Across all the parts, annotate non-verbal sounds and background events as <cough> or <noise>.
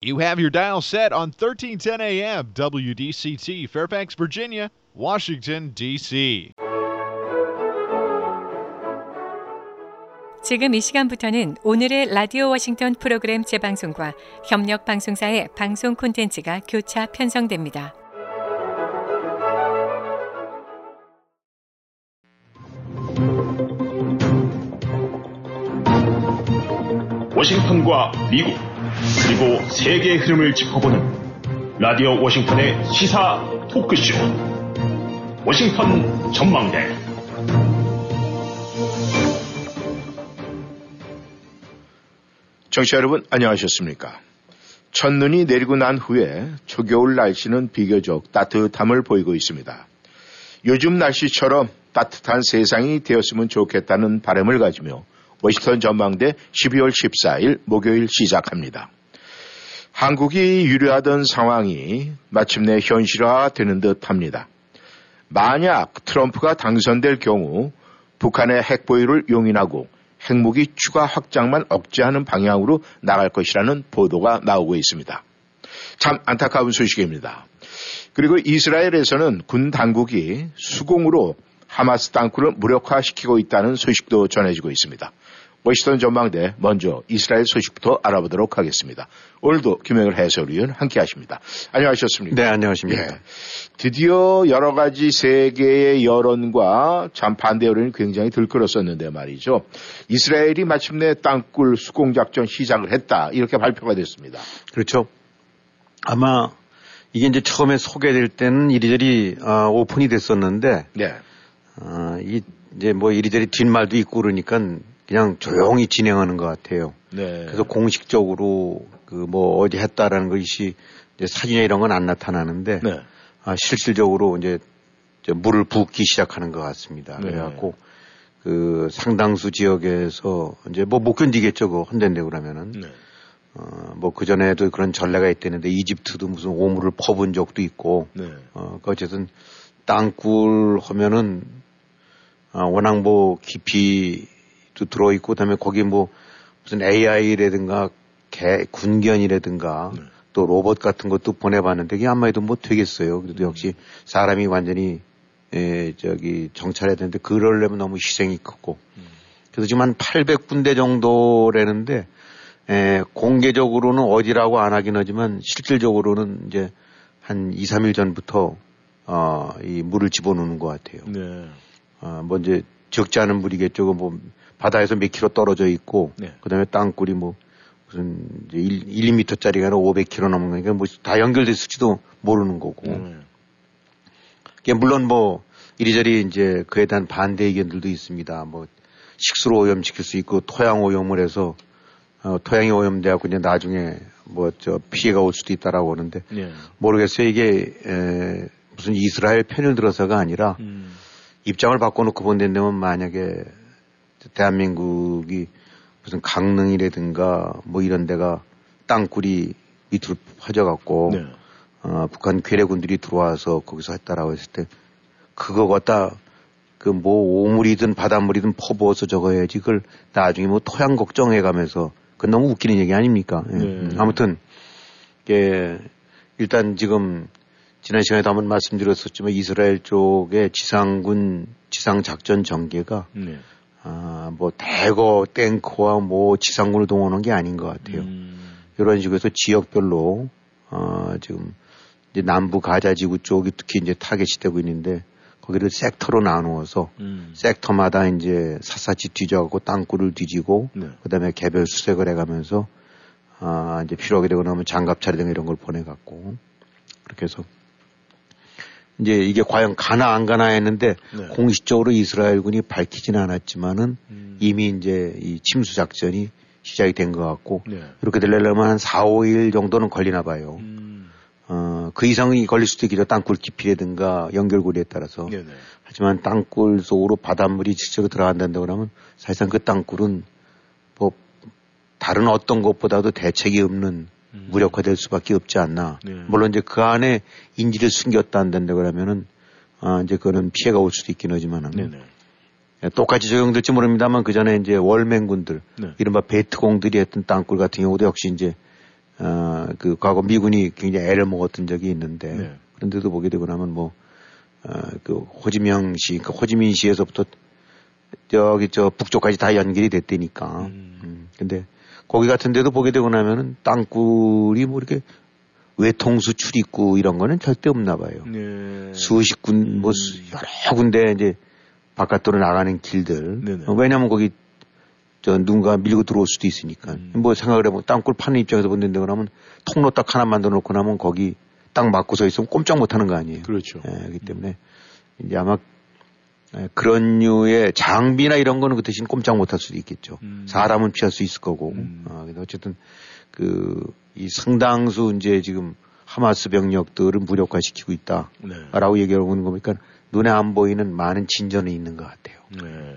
You have your dial set on 1310 AM WDCT, Fairfax, Virginia, Washington, D.C. 지금 이 시간부터는 오늘의 라디오 워싱턴 프로그램 재방송과 협력 방송사의 방송 콘텐츠가 교차 편성됩니다. 워싱턴과 미국 그리고 세계의 흐름을 짚어보는 라디오 워싱턴의 시사 토크쇼 워싱턴 전망대 청취자 여러분 안녕하셨습니까? 첫눈이 내리고 난 후에 초겨울 날씨는 비교적 따뜻함을 보이고 있습니다. 요즘 날씨처럼 따뜻한 세상이 되었으면 좋겠다는 바람을 가지며 워싱턴 전망대 12월 14일 목요일 시작합니다. 한국이 유리하던 상황이 마침내 현실화되는 듯 합니다. 만약 트럼프가 당선될 경우 북한의 핵보유를 용인하고 핵무기 추가 확장만 억제하는 방향으로 나갈 것이라는 보도가 나오고 있습니다. 참 안타까운 소식입니다. 그리고 이스라엘에서는 군 당국이 수공으로 하마스 땅굴을 무력화시키고 있다는 소식도 전해지고 있습니다. 워싱턴 전망대 먼저 이스라엘 소식부터 알아보도록 하겠습니다. 오늘도 김영일 해설위원 함께 하십니다. 안녕하셨습니까? 네, 안녕하십니까. 예. 드디어 여러 가지 세계의 여론과 참 반대 여론이 굉장히 들끓었었는데 말이죠. 이스라엘이 마침내 땅굴 수공작전 시작을 했다. 이렇게 발표가 됐습니다. 그렇죠. 아마 이게 이제 처음에 소개될 때는 이리저리 어, 오픈이 됐었는데. 네. 어, 이, 이제 뭐 이리저리 뒷말도 있고 그러니까 그냥 조용히 진행하는 것 같아요. 네. 그래서 공식적으로 그 뭐 어디 했다라는 것이 이제 사진에 이런 건 안 나타나는데 네. 아, 실질적으로 이제 물을 붓기 시작하는 것 같습니다. 네. 그래갖고 그 상당수 지역에서 이제 뭐 못 견디겠죠. 그 헌된데 그러면은. 네. 어, 뭐 그전에도 그런 전례가 있다는데 이집트도 무슨 오물을 퍼본 적도 있고. 네. 어, 그 어쨌든 땅굴 하면은 아, 워낙 뭐 깊이 도 들어있고 그다음에 거기 뭐 무슨 AI라든가 개, 군견이라든가 네. 또 로봇 같은 것도 보내봤는데 이게 아마 해도 뭐 되겠어요. 그래도 역시 사람이 완전히 에, 저기 정찰해야 되는데 그러려면 너무 희생이 크고 음. 그래서 지금 한 800군데 정도라는데 에, 공개적으로는 어디라고 안 하긴 하지만 실질적으로는 이제 한 2, 3일 전부터 어, 이 물을 집어넣는 것 같아요. 네. 어, 뭐 이제 적지 않은 물이겠죠. 뭐 바다에서 몇 킬로 떨어져 있고 네. 그다음에 땅굴이 뭐 무슨 이제 1, 1 2미터짜리가 아니라 500킬로 넘는 거니까 뭐 다 연결됐을지도 모르는 거고. 음. 물론 뭐 이리저리 이제 그에 대한 반대 의견들도 있습니다. 뭐 식수로 오염시킬 수 있고 토양 오염을 해서 어, 토양이 오염돼갖고 이제 나중에 뭐 저 피해가 올 수도 있다라고 하는데 네. 모르겠어요. 이게 에, 무슨 이스라엘 편을 들어서가 아니라 음. 입장을 바꿔놓고 본다면 만약에 대한민국이 무슨 강릉이라든가 뭐 이런 데가 땅굴이 밑으로 퍼져갖고 네. 어, 북한 괴뢰군들이 들어와서 거기서 했다라고 했을 때 그거 갖다 그 뭐 오물이든 바닷물이든 퍼부어서 저거 해야지 그걸 나중에 뭐 토양 걱정해 가면서 그건 너무 웃기는 얘기 아닙니까? 예. 네. 아무튼 이게 일단 지금 지난 시간에도 한번 말씀드렸었지만 이스라엘 쪽의 지상군 지상 작전 전개가 네. 아, 뭐 대거 탱크와 뭐 지상군을 동원한 게 아닌 것 같아요. 음. 이런 식으로 해서 지역별로 어, 지금 이제 남부 가자 지구 쪽이 특히 이제 타겟이 되고 있는데 거기를 섹터로 나누어서 음. 섹터마다 이제 샅샅이 뒤져갖고 땅굴을 뒤지고 네. 그다음에 개별 수색을 해가면서 아 이제 필요하게 되고 나면 장갑 차례 등 이런 걸 보내갖고 그렇게 해서 이제 이게 과연 가나 안 가나 했는데 네. 공식적으로 이스라엘군이 밝히지는 않았지만은 음. 이미 이제 이 침수 작전이 시작이 된 것 같고 네. 이렇게 되려면 한 4, 5일 정도는 걸리나 봐요. 음. 어, 그 이상이 걸릴 수도 있겠죠. 땅굴 깊이라든가 연결고리에 따라서. 네네. 네. 하지만 땅굴 속으로 바닷물이 직접 들어간다고 그러면 사실상 그 땅굴은 뭐 다른 어떤 것보다도 대책이 없는 음. 무력화될 수밖에 없지 않나. 네. 물론 이제 그 안에 인지를 숨겼다 한다는데 그러면은 아 이제 그거는 피해가 올 수도 있긴 하지만은 네네. 예, 똑같이 적용될지 모릅니다만 그 전에 이제 월맹군들 네. 이른바 베트공들이 했던 땅굴 같은 경우도 역시 이제 어, 그 과거 미군이 굉장히 애를 먹었던 적이 있는데 네. 그런데도 보게 되고 나면 뭐, 어, 그 호지명 시, 그 호지민 시에서부터 저기 저 북쪽까지 다 연결이 됐다니까. 음. 음. 근데 거기 같은 데도 보게 되고 나면은 땅굴이 뭐 이렇게 외통수 출입구 이런 거는 절대 없나 봐요. 네. 수십 군, 뭐 음. 여러 군데 이제 바깥으로 나가는 길들. 네네. 왜냐면 거기 저 누군가 밀고 들어올 수도 있으니까. 음. 뭐 생각을 해보면 땅굴 파는 입장에서 본다는데 그러면 통로 딱 하나 만들어 놓고 나면 거기 딱 막고 서 있으면 꼼짝 못 하는 거 아니에요. 그렇죠. 예, 그렇기 때문에 이제 아마 예, 그런 류의 장비나 이런 거는 그 대신 꼼짝 못할 수도 있겠죠. 음. 사람은 피할 수 있을 거고. 음. 어, 어쨌든 그 이 상당수 이제 지금 하마스 병력들을 무력화시키고 있다라고 네. 얘기하고 있는 거니까 눈에 안 보이는 많은 진전이 있는 것 같아요. 네.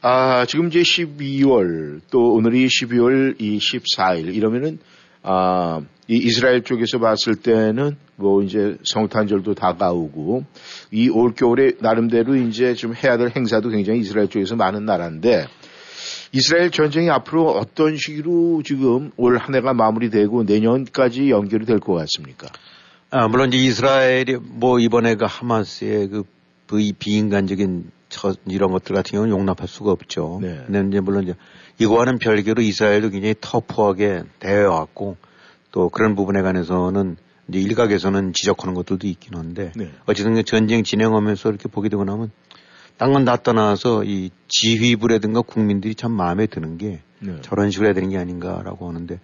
아, 지금 이제 12월 또 오늘이 12월 이 14일 이러면은 아, 이 이스라엘 쪽에서 봤을 때는 뭐 이제 성탄절도 다가오고 이 올겨울에 나름대로 이제 좀 해야 될 행사도 굉장히 이스라엘 쪽에서 많은 나라인데 이스라엘 전쟁이 앞으로 어떤 식으로 지금 올 한 해가 마무리되고 내년까지 연결이 될 것 같습니까? 아, 물론 이제 이스라엘이 뭐 이번에 그 하마스의 그 비인간적인 저, 이런 것들 같은 경우는 용납할 수가 없죠. 네. 근데 이제 물론 이제 이거와는 별개로 이스라엘도 굉장히 터프하게 대해왔고 또 그런 부분에 관해서는 이제 일각에서는 지적하는 것들도 있긴 한데 네. 어쨌든 그 전쟁 진행하면서 이렇게 보게 되고 나면 딴 건 다 떠나서 이 지휘부라든가 국민들이 참 마음에 드는 게 네. 저런 식으로 해야 되는 게 아닌가라고 하는데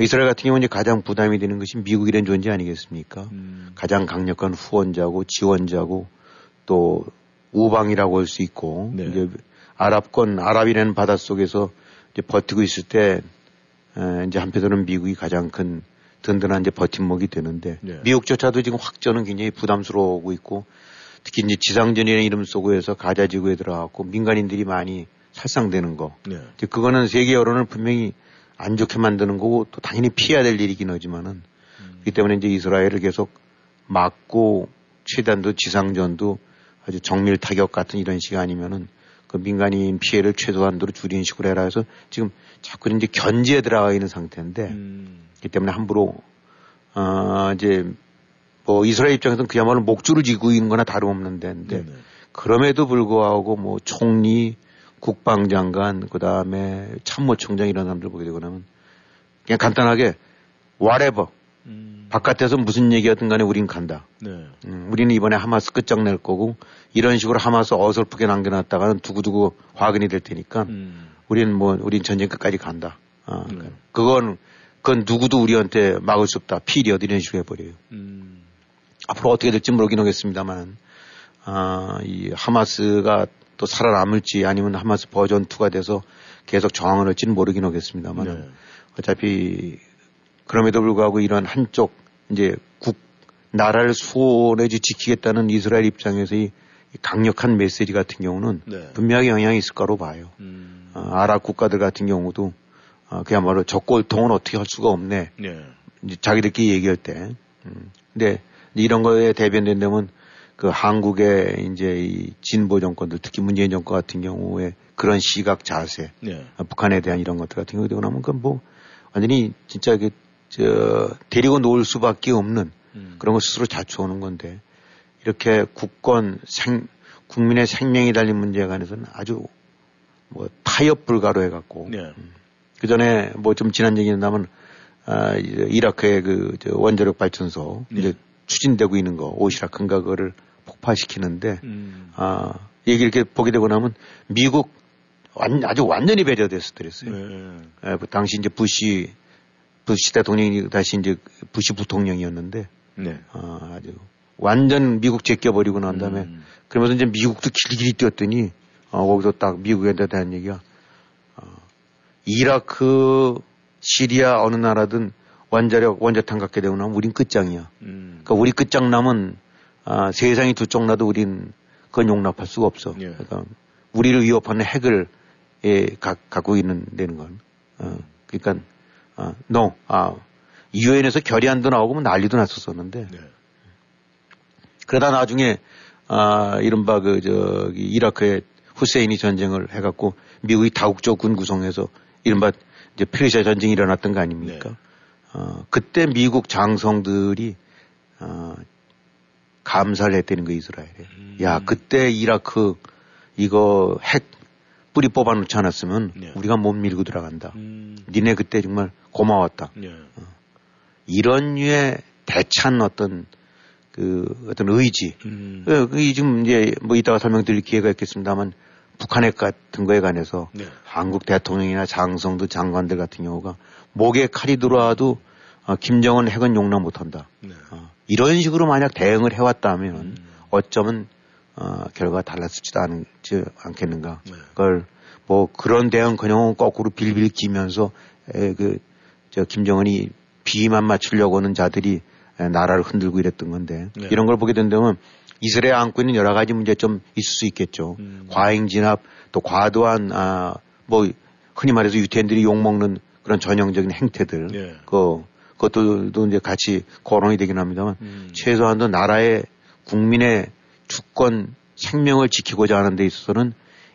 이스라엘 같은 경우는 이제 가장 부담이 되는 것이 미국이란 존재 아니겠습니까? 음. 가장 강력한 후원자고 지원자고 또 우방이라고 할 수 있고 네. 이제 아랍권 아랍이라는 바닷 속에서 이제 버티고 있을 때 에, 이제 한편으로는 미국이 가장 큰 든든한 이제 버팀목이 되는데 네. 미국조차도 지금 확전은 굉장히 부담스러워하고 있고 특히 이제 지상전이라는 이름 쓰고 해서 가자 지구에 들어가고 민간인들이 많이 살상되는 거. 네. 이제 그거는 세계 여론을 분명히 안 좋게 만드는 거고 또 당연히 피해야 될 일이긴 하지만은 음. 그렇기 때문에 이제 이스라엘을 계속 막고 최단도 지상전도 아주 정밀 타격 같은 이런 아니면은 그 민간인 피해를 최소한도로 줄이는 식으로 해라 해서 지금 자꾸 이제 견제에 들어가 있는 상태인데 음. 그렇기 때문에 함부로 어 이제 뭐 이스라엘 입장에서는 그야말로 목줄을 쥐고 있는 거나 다름없는 데인데 네네. 그럼에도 불구하고 뭐 총리 국방장관 그다음에 참모총장 이런 사람들 보게 되고 나면 그냥 간단하게 whatever 음. 바깥에서 무슨 얘기하든 간에 우린 간다. 네. 음, 우리는 이번에 하마스 끝장낼 거고 이런 식으로 하마스 어설프게 남겨놨다가는 두고두고 화근이 될 테니까 음. 우리는 뭐 우린 전쟁 끝까지 간다. 아, 네. 그건 그건 누구도 우리한테 막을 수 없다. period 이런 식으로 해버려요. 음. 앞으로 어떻게 될지 모르긴 하겠습니다만 아, 이 하마스가 또 살아남을지 아니면 하마스 버전 2가 돼서 계속 저항을 할지는 모르긴 하겠습니다만 네. 어차피 그럼에도 불구하고 이런 한쪽 이제 국 나라를 수호내지 지키겠다는 이스라엘 입장에서의 강력한 메시지 같은 경우는 네. 분명히 영향이 있을 거로 봐요. 음. 어, 아랍 국가들 같은 경우도 어, 그야말로 적골통은 어떻게 할 수가 없네. 네. 이제 자기들끼리 얘기할 때. 음. 근데 이런 거에 대변된다면 그 한국의 이제 이 진보 정권들 특히 문재인 정권 같은 경우에 그런 시각 자세, 네. 북한에 대한 이런 것들 같은 경우에 되고 나면 그뭐 완전히 진짜 그 저, 데리고 놓을 수밖에 없는 음. 그런 것 스스로 자초하는 건데 이렇게 국권 생, 국민의 생명이 달린 문제에 관해서는 아주 뭐 타협 불가로 해갖고 네. 음. 그 전에 뭐 좀 지난 얘기는 나면 아, 이라크의 그 원자력 발전소 네. 이제 추진되고 있는 거 오시라큰가 그거를 폭파시키는데 음. 아 얘기 이렇게 보게 되고 나면 미국 완, 아주 완전히 배려됐었더랬어요. 네. 예, 그 당시 이제 부시 부시 대통령이 다시 이제 부시 부통령이었는데 네. 어, 아주 완전 미국 제껴버리고 난 다음에 음. 그러면서 이제 미국도 길길이 뛰었더니 어, 거기서 딱 미국에 대한 얘기가 어, 이라크, 시리아 어느 나라든 원자력 원자탄 갖게 되고 나면 우린 끝장이야. 음. 그러니까 우리 끝장 나면 아, 세상이 두 쪽 나도 우린 그건 용납할 수가 없어. 예. 그러니까 우리를 위협하는 핵을 예, 가, 갖고 있는 데는 건. 어, 그러니까 아, no. 아, 유엔에서 결의안도 나오고 뭐 난리도 났었었는데. 네. 그러다 나중에 아, 이른바 그 저기 이라크에 후세인이 전쟁을 해갖고 미국이 다국적 군 구성해서 이른바 이제 페르시아 전쟁이 일어났던 거 아닙니까? 네. 어, 그때 미국 장성들이 어, 감사를 했다는 거 이스라엘에. 음. 야 그때 이라크 이거 핵 뿌리 뽑아놓지 않았으면 네. 우리가 못 밀고 들어간다. 음. 니네 그때 정말 고마웠다. 네. 어. 이런 류의 대찬 어떤 그 어떤 의지. 음. 그, 그 지금 이제 뭐 이따가 설명드릴 기회가 있겠습니다만 북한핵 같은 거에 관해서 네. 한국 대통령이나 장성도 장관들 같은 경우가 목에 칼이 들어와도 어, 김정은 핵은 용납 못한다. 네. 어, 이런 식으로 만약 대응을 해왔다면 음. 어쩌면 어, 결과가 달랐을지도 않지 않겠는가. 네. 그걸 뭐 그런 대응커녕 거꾸로 빌빌 기면서 에, 그, 저 김정은이 비만 맞추려고 하는 자들이 에, 나라를 흔들고 이랬던 건데 네. 이런 걸 보게 된다면 이스라엘 안고 있는 여러 가지 문제점 있을 수 있겠죠. 음. 과잉 진압 또 과도한 아, 뭐 흔히 말해서 유태인들이 욕먹는 그런 전형적인 행태들. 네. 그 그것들도 이제 같이 거론이 되긴 합니다만 음. 최소한도 나라의 국민의 주권 생명을 지키고자 하는 데 있어서는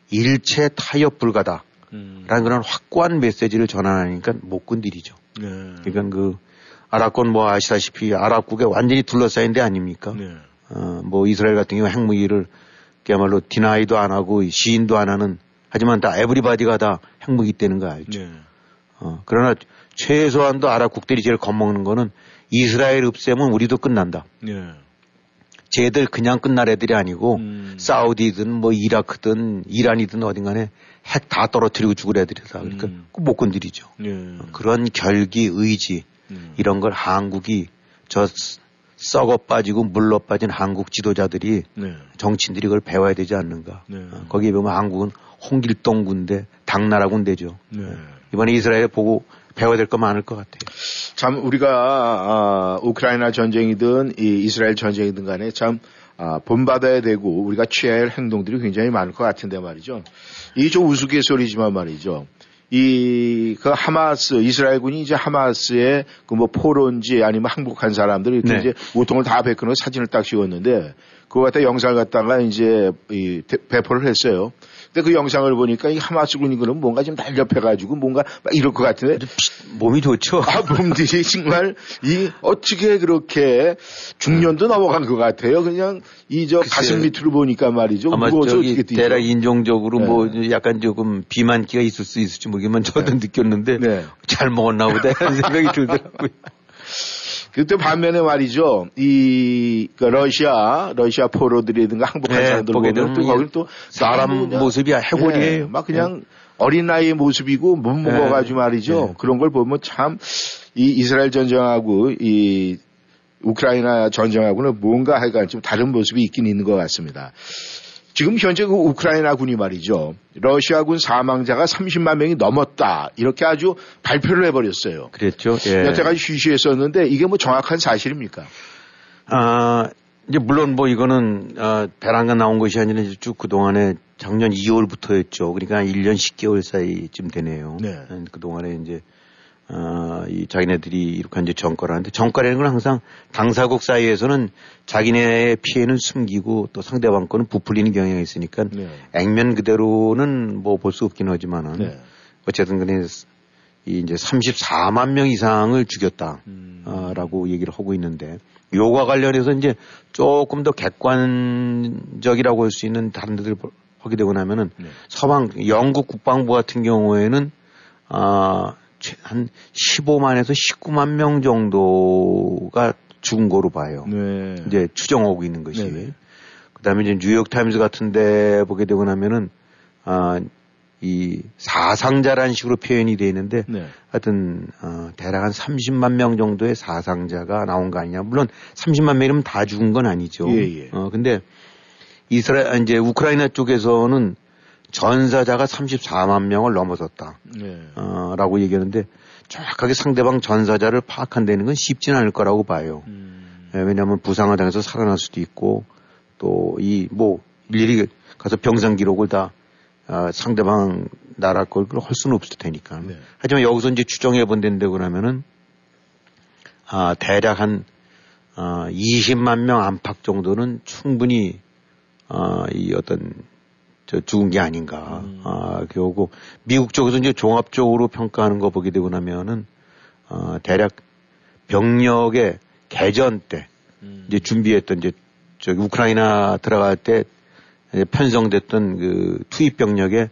일체 타협 불가다. 음. 라는 그런 확고한 메시지를 전하니까 못 건드리죠. 네. 그러니까 그 아랍권 뭐 아시다시피 아랍국에 완전히 둘러싸인 데 아닙니까? 네. 어, 뭐 이스라엘 같은 경우 핵무기를 그야말로 deny도 안 하고 시인도 안 하는 하지만 다 everybody가 다 핵무기 있는 거 알죠. 네. 어, 그러나 최소한도 아랍국들이 제일 겁먹는 거는 이스라엘 없애면은 우리도 끝난다. 네. 쟤들 그냥 끝날 애들이 아니고 음. 사우디든 뭐 이라크든 이란이든 어딘가에 핵 다 떨어뜨리고 죽을 애들이다. 그러니까 음. 못 건드리죠. 네. 그런 결기 의지 음. 이런 걸 한국이 저 썩어 빠지고 물러 빠진 한국 지도자들이 네. 정치인들이 그걸 배워야 되지 않는가. 네. 어, 거기에 보면 한국은 홍길동 군대, 당나라 군대죠. 네. 이번에 이스라엘 보고 배워야 될 거 많을 것 같아요. 참 우리가 아, 우크라이나 전쟁이든 이 이스라엘 전쟁이든 간에 참 아, 본받아야 되고 우리가 취해야 할 행동들이 굉장히 많을 것 같은데 말이죠. 이게 좀 우스갯소리지만 말이죠. 이, 그 하마스, 이스라엘군이 이제 하마스의 그 뭐 포로인지 아니면 항복한 사람들이 이렇게 네. 이제 우통을 다 베껴놓은 사진을 딱 씌웠는데 그거 갖다 영상을 갖다가 이제 이 배포를 했어요. 근데 그 영상을 보니까 이 하마스 군인들은 뭔가 좀 날렵해가지고 뭔가 막 이럴 것 같은데. 몸이 좋죠. 아, 몸들이 <laughs> 정말 이 어떻게 그렇게 중년도 넘어간 것 같아요. 그냥 이 저 가슴 밑으로 보니까 말이죠. 아마 저기 대략 인종적으로 뭐 네. 뭐 약간 조금 비만기가 있을 수 있을지 모르겠지만 저도 네. 느꼈는데 네. 잘 먹었나 보다 이런 <laughs> 생각이 들더라고요. 그때 반면에 말이죠. 이그 러시아 러시아 포로들이든가 항복한 네, 사람들 보면 또 거기 또 사람 모습이 해골이에요. 네, 막 그냥 네. 어린 나이의 모습이고 못 먹어가지고 네. 말이죠. 네. 그런 걸 보면 참 이 이스라엘 전쟁하고 이 우크라이나 전쟁하고는 뭔가 하여간 좀 다른 모습이 있긴 있는 것 같습니다. 지금 현재 그 우크라이나 군이 말이죠. 러시아 군 사망자가 30만 명이 넘었다. 이렇게 아주 발표를 해버렸어요. 그랬죠. 예. 여태까지 쉬쉬했었는데 이게 뭐 정확한 사실입니까? 아, 이제 물론 뭐 이거는 어, 배란가 나온 것이 아니라 쭉 그동안에 작년 2월부터였죠. 그러니까 1년 10개월 사이쯤 되네요. 네. 그동안에 이제 어, 이 자기네들이 이렇게 이제 정가를 하는데 정가라는 건 항상 당사국 사이에서는 자기네의 피해는 숨기고 또 상대방 거는 부풀리는 경향이 있으니까 네. 액면 그대로는 뭐 볼 수 없긴 하지만은 네. 어쨌든 간에 이 이제 34만 명 이상을 죽였다라고 음. 어, 얘기를 하고 있는데 요과 관련해서 이제 조금 더 객관적이라고 할 수 있는 다른 데들 하게 되고 나면은 네. 서방 영국 국방부 같은 경우에는 아 한 15만에서 19만 명 정도가 죽은 거로 봐요. 네. 이제 추정하고 있는 것이. 네 그다음에 이제 뉴욕 타임즈 같은데 보게 되고 나면은 아, 이 사상자라는 식으로 표현이 되어 있는데 네. 하여튼 어, 대략 한 30만 명 정도의 사상자가 나온 거 아니냐. 물론 30만 명이면 다 죽은 건 아니죠. 예, 예. 어 근데 이스라엘 이제 우크라이나 쪽에서는 전사자가 34만 명을 넘어섰다. 네. 어, 라고 얘기하는데 정확하게 상대방 전사자를 파악한다는 건 쉽지는 않을 거라고 봐요. 음. 예, 왜냐하면 부상을 당해서 살아날 수도 있고 또 이 뭐 일일이 가서 병상 기록을 다 어, 상대방 나라 걸할 수는 없을 테니까. 네. 하지만 여기서 이제 추정해 본다는데 그러면은 아, 대략 한 어, 20만 명 안팎 정도는 충분히 어, 이 어떤 저 죽은 게 아닌가. 음. 아, 그러고 미국 쪽에서 이제 종합적으로 평가하는 거 보게 되고 나면은 어, 대략 병력의 개전 때 음. 이제 준비했던 이제 저기 우크라이나 들어갈 때 편성됐던 그 투입 병력의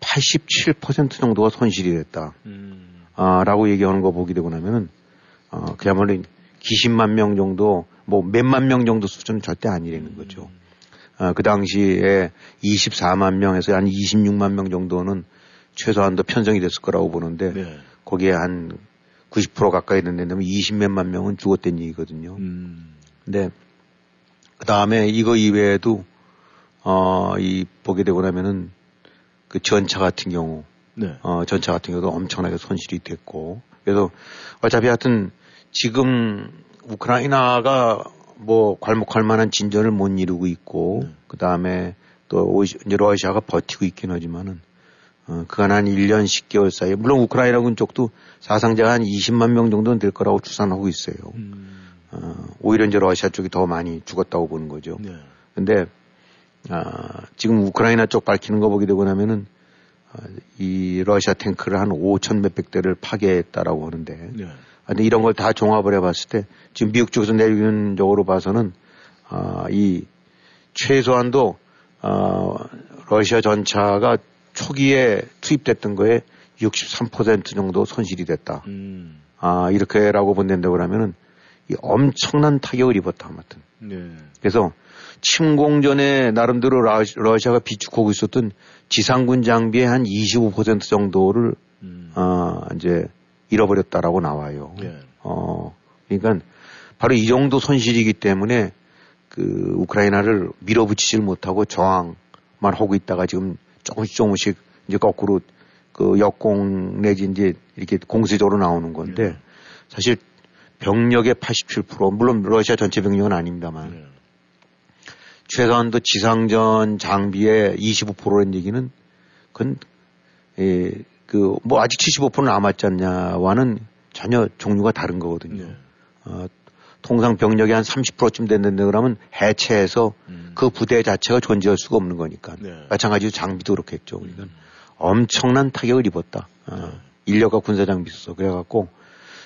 87% 정도가 손실이 됐다. 음. 아, 라고 얘기하는 거 보게 되고 나면은, 어, 그야말로 기십만 명 정도, 뭐 몇만 명 정도 수준은 절대 아니라는 거죠. 아, 그 당시에 24만 명에서 한 26만 명 정도는 최소한도 편성이 됐을 거라고 보는데, 네. 거기에 한 90% 가까이 된다면 20몇만 명은 죽었던 얘기거든요. 음. 근데, 그 다음에 이거 이외에도, 어, 이, 보게 되고 나면은 그 전차 같은 경우, 네. 어, 전차 같은 경우도 엄청나게 손실이 됐고, 그래서 어차피 하여튼 지금 우크라이나가 뭐 괄목할 만한 진전을 못 이루고 있고, 네. 그 다음에 또 이제 러시아가 버티고 있긴 하지만은, 어, 그간 한 1년 10개월 사이에, 물론 우크라이나군 쪽도 사상자가 한 20만 명 정도는 될 거라고 추산하고 있어요. 음. 어, 오히려 이제 러시아 쪽이 더 많이 죽었다고 보는 거죠. 네. 근데 아, 지금 우크라이나 쪽 밝히는 거 보게 되고 나면은 아, 이 러시아 탱크를 한 5천 몇백 대를 파괴했다라고 하는데 네. 아, 근데 이런 걸 다 종합을 해봤을 때 지금 미국 쪽에서 내리는 쪽으로 봐서는 아, 이 최소한도 아, 러시아 전차가 초기에 투입됐던 거에 63% 정도 손실이 됐다. 음. 아, 이렇게라고 본다고 그러면은 이 엄청난 타격을 입었다, 아무튼. 네. 그래서 침공전에 나름대로 러시아가 비축하고 있었던 지상군 장비의 한 25% 정도를 음. 어, 이제 잃어버렸다라고 나와요. 네. 어, 그러니까 바로 이 정도 손실이기 때문에 그 우크라이나를 밀어붙이질 못하고 저항만 하고 있다가 지금 조금씩 조금씩 이제 거꾸로 그 역공 내지 이제 이렇게 공세적으로 나오는 건데 네. 사실 병력의 87% 물론 러시아 전체 병력은 아닙니다만 네. 최소한도 지상전 장비의 25%라는 얘기는 그건 예, 그 뭐 아직 75% 남았지 않냐와는 전혀 종류가 다른 거거든요. 네. 어, 통상 병력이 한 30%쯤 됐는데 그러면 해체해서 음. 그 부대 자체가 존재할 수가 없는 거니까. 네. 마찬가지로 장비도 그렇겠죠. 그러니까 음. 엄청난 타격을 입었다. 어, 네. 인력과 군사 장비 있어서 그래갖고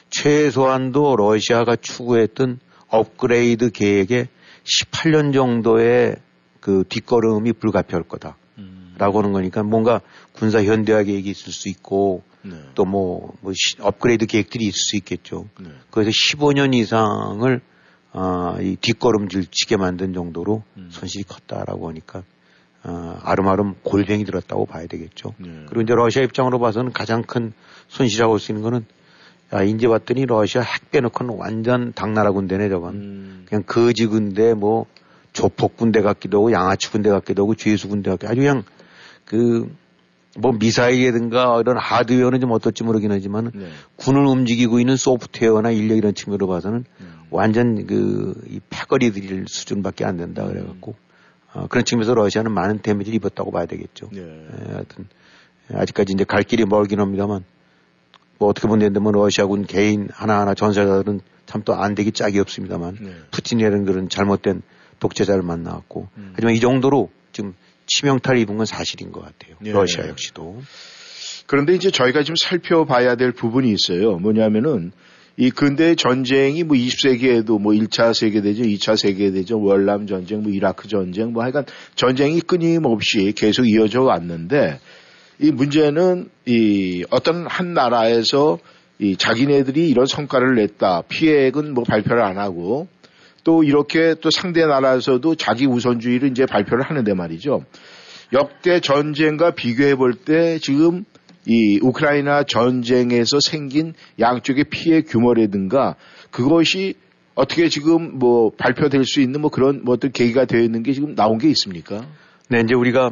최소한도 러시아가 추구했던 업그레이드 계획에 18년 정도의 그 뒷걸음이 불가피할 거다. 음. 라고 하는 거니까 뭔가 군사 현대화 계획이 있을 수 있고 네. 또뭐 뭐 업그레이드 계획들이 있을 수 있겠죠. 네. 그래서 15년 이상을 아, 이 뒷걸음질 치게 만든 정도로 음. 손실이 컸다라고 하니까 아, 아름아름 골뱅이 들었다고 봐야 되겠죠. 네. 그리고 이제 러시아 입장으로 봐서는 가장 큰 손실이라고 할 수 있는 거는 야, 이제 봤더니 러시아 핵 빼놓고는 완전 당나라 군대네, 저건. 음. 그냥 거지 군대, 뭐, 조폭 군대 같기도 하고, 양아치 군대 같기도 하고, 죄수 군대 같기도 하고, 아주 그냥, 그, 뭐, 미사일이라든가 이런 하드웨어는 좀 어떨지 모르긴 하지만, 네. 군을 움직이고 있는 소프트웨어나 인력 이런 측면으로 봐서는 음. 완전 그, 이 패거리들 수준밖에 안 된다 그래갖고, 음. 어, 그런 측면에서 러시아는 많은 데미지를 입었다고 봐야 되겠죠. 네. 예, 하여튼, 아직까지 이제 갈 길이 멀긴 합니다만, 뭐 어떻게 보면 뭐 러시아군 개인 하나하나 전사자들은 참 또 안 되기 짝이 없습니다만 네. 푸틴이라는 그런 잘못된 독재자를 만나왔고 음. 하지만 이 정도로 지금 치명타를 입은 건 사실인 것 같아요. 네. 러시아 역시도. 그런데 이제 저희가 좀 살펴봐야 될 부분이 있어요. 뭐냐면은 이 근대 전쟁이 뭐 20세기에도 뭐 1차 세계대전, 2차 세계대전, 월남 전쟁, 뭐 이라크 전쟁, 뭐 하여간 전쟁이 끊임없이 계속 이어져 왔는데 이 문제는 이 어떤 한 나라에서 이 자기네들이 이런 성과를 냈다. 피해액은 뭐 발표를 안 하고 또 이렇게 또 상대 나라에서도 자기 우선주의를 이제 발표를 하는데 말이죠. 역대 전쟁과 비교해 볼 때 지금 이 우크라이나 전쟁에서 생긴 양쪽의 피해 규모라든가 그것이 어떻게 지금 뭐 발표될 수 있는 뭐 그런 뭐 어떤 계기가 되어 있는 게 지금 나온 게 있습니까? 네, 이제 우리가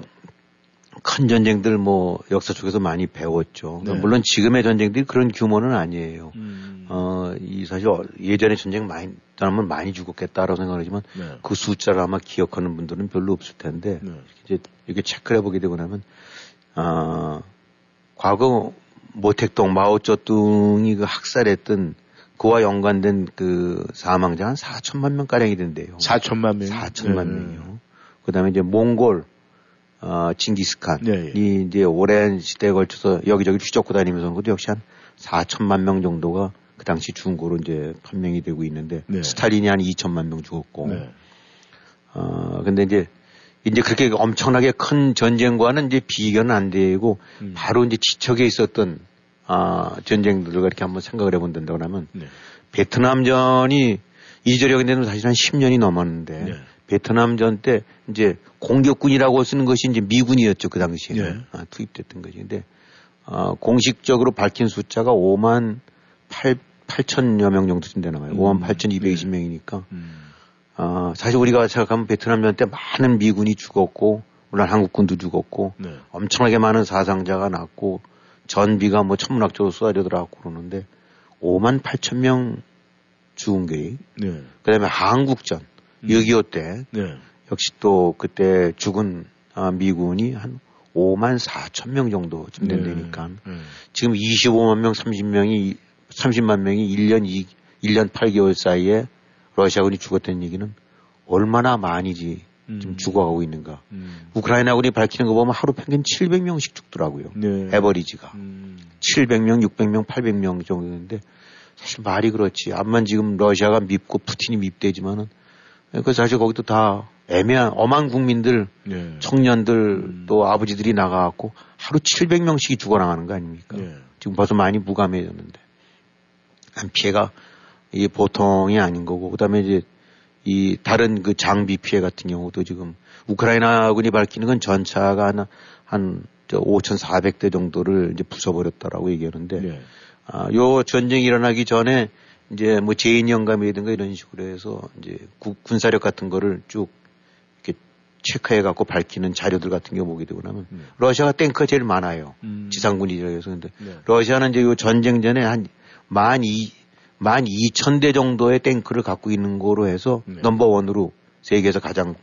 큰 전쟁들 뭐 역사 속에서 많이 배웠죠. 네. 물론 지금의 전쟁들이 그런 규모는 아니에요. 음. 어, 이 사실 예전에 전쟁 많이, 사람은 많이 죽었겠다라고 생각하지만 네. 그 숫자를 아마 기억하는 분들은 별로 없을 텐데 네. 이제 이렇게 체크를 해보게 되고 나면, 아, 과거 모택동 마오쩌둥이 그 학살했던 그와 연관된 그 사망자 한 4천만 명가량이 된대요. 4천만 명? 4천만 명이요. 그 다음에 이제 몽골, 어, 징기스칸이 네, 예. 이제 오랜 시대에 걸쳐서 여기저기 휘젓고 다니면서 그것도 역시 한 4천만 명 정도가 그 당시 거로 이제 판명이 되고 있는데 네. 스탈린이 한 2천만 명 죽었고 네. 어 근데 이제 이제 그렇게 엄청나게 큰 전쟁과는 이제 비교는 안 되고 음. 바로 이제 지척에 있었던 아 전쟁들과 이렇게 한번 생각을 해본 다고 하면 네. 베트남전이 이저력이 되는 사실 한 10년이 넘었는데 네. 베트남전 때 이제 공격군이라고 쓰는 것이 이제 미군이었죠 그 당시에 네. 아, 투입됐던 것이 근데 어, 공식적으로 밝힌 숫자가 5만 8 8천여 명 정도 된다나 봐요. 음. 5만 8,220명이니까. 음. 어, 사실 우리가 생각하면 베트남전 때 많은 미군이 죽었고, 물론 한국군도 죽었고, 네. 엄청나게 많은 사상자가 났고, 전비가 뭐 천문학적으로 쏟아져 들어갔고 그러는데, 5만 8천 명 죽은 게, 네. 그 다음에 한국전, 음. 6.25 때, 네. 역시 또 그때 죽은 아, 미군이 한 5만 4천 명 정도쯤 된다니까. 네. 네. 지금 25만 명, 30명이, 30만 명이 1년 2, 1년 8개월 사이에 러시아군이 죽었다는 얘기는 얼마나 많이지 음. 지금 죽어가고 있는가. 음. 우크라이나군이 밝히는 거 보면 하루 평균 700명씩 죽더라고요. 네. 에버리지가. 음. 700명, 600명, 800명 정도인데 사실 말이 그렇지. 암만 지금 러시아가 밉고 푸틴이 밉대지만은 그 사실 거기도 다 애매한 엄한 국민들, 네. 청년들 음. 또 아버지들이 나가갖고 하루 700명씩이 죽어나가는 거 아닙니까? 네. 지금 벌써 많이 무감해졌는데 피해가 이게 보통이 아닌 거고 그다음에 이제 이 다른 그 장비 피해 같은 경우도 지금 우크라이나군이 밝히는 건 전차가 하나 한 5,400대 정도를 이제 부숴버렸다라고 얘기하는데 네. 아, 요 전쟁이 일어나기 전에 이제 뭐 재인 영감이라든가 이런 식으로 해서 이제 구, 군사력 같은 거를 쭉 체크해 갖고 밝히는 자료들 같은 경우 보게 되고 나면 음. 러시아가 탱크가 제일 많아요. 음. 지상군이라서 근데 네. 러시아는 이제 요 전쟁 전에 한만 이, 만 이천 대 정도의 탱크를 갖고 있는 거로 해서 네. 넘버 원으로 세계에서 가장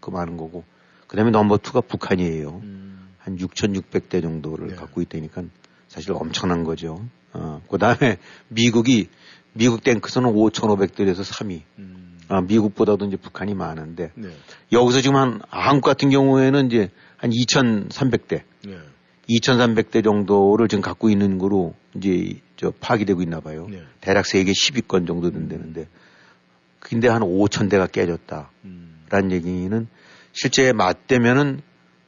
그 많은 거고 그다음에 넘버 투가 북한이에요. 음. 한 6,600대 정도를 네. 갖고 있다니까 사실 엄청난 거죠. 어, 그다음에 미국이 미국 탱크선은 5,500대에서 3위. 음. 아, 미국보다도 이제 북한이 많은데 네. 여기서 지금 한 한국 같은 경우에는 이제 한 2,300대, 네. 2,300대 정도를 지금 갖고 있는 거로 이제 저 파기되고 있나 봐요. 네. 대략 세계 10위권 정도 된다는데 근데 한 5천 대가 깨졌다. 음. 라는 얘기는 실제 맞대면은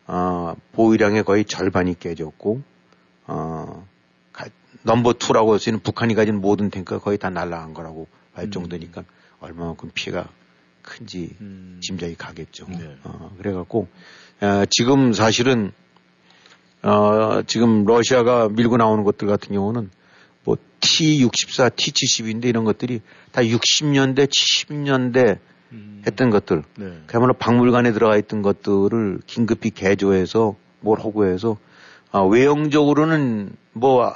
어, 보유량의 거의 절반이 깨졌고 어, 넘버 투라고 할 수 있는 북한이 가진 모든 탱크가 거의 다 날라간 거라고 할 음. 정도니까 얼마만큼 피해가 큰지 음. 짐작이 가겠죠. 네. 어, 그래갖고 어, 지금 사실은 어, 지금 러시아가 밀고 나오는 것들 같은 경우는 뭐 T64, T70인데 이런 것들이 다 60년대, 70년대 음. 했던 것들. 네. 그야말로 박물관에 들어가 있던 것들을 긴급히 개조해서 뭘 하고 해서 아, 외형적으로는 뭐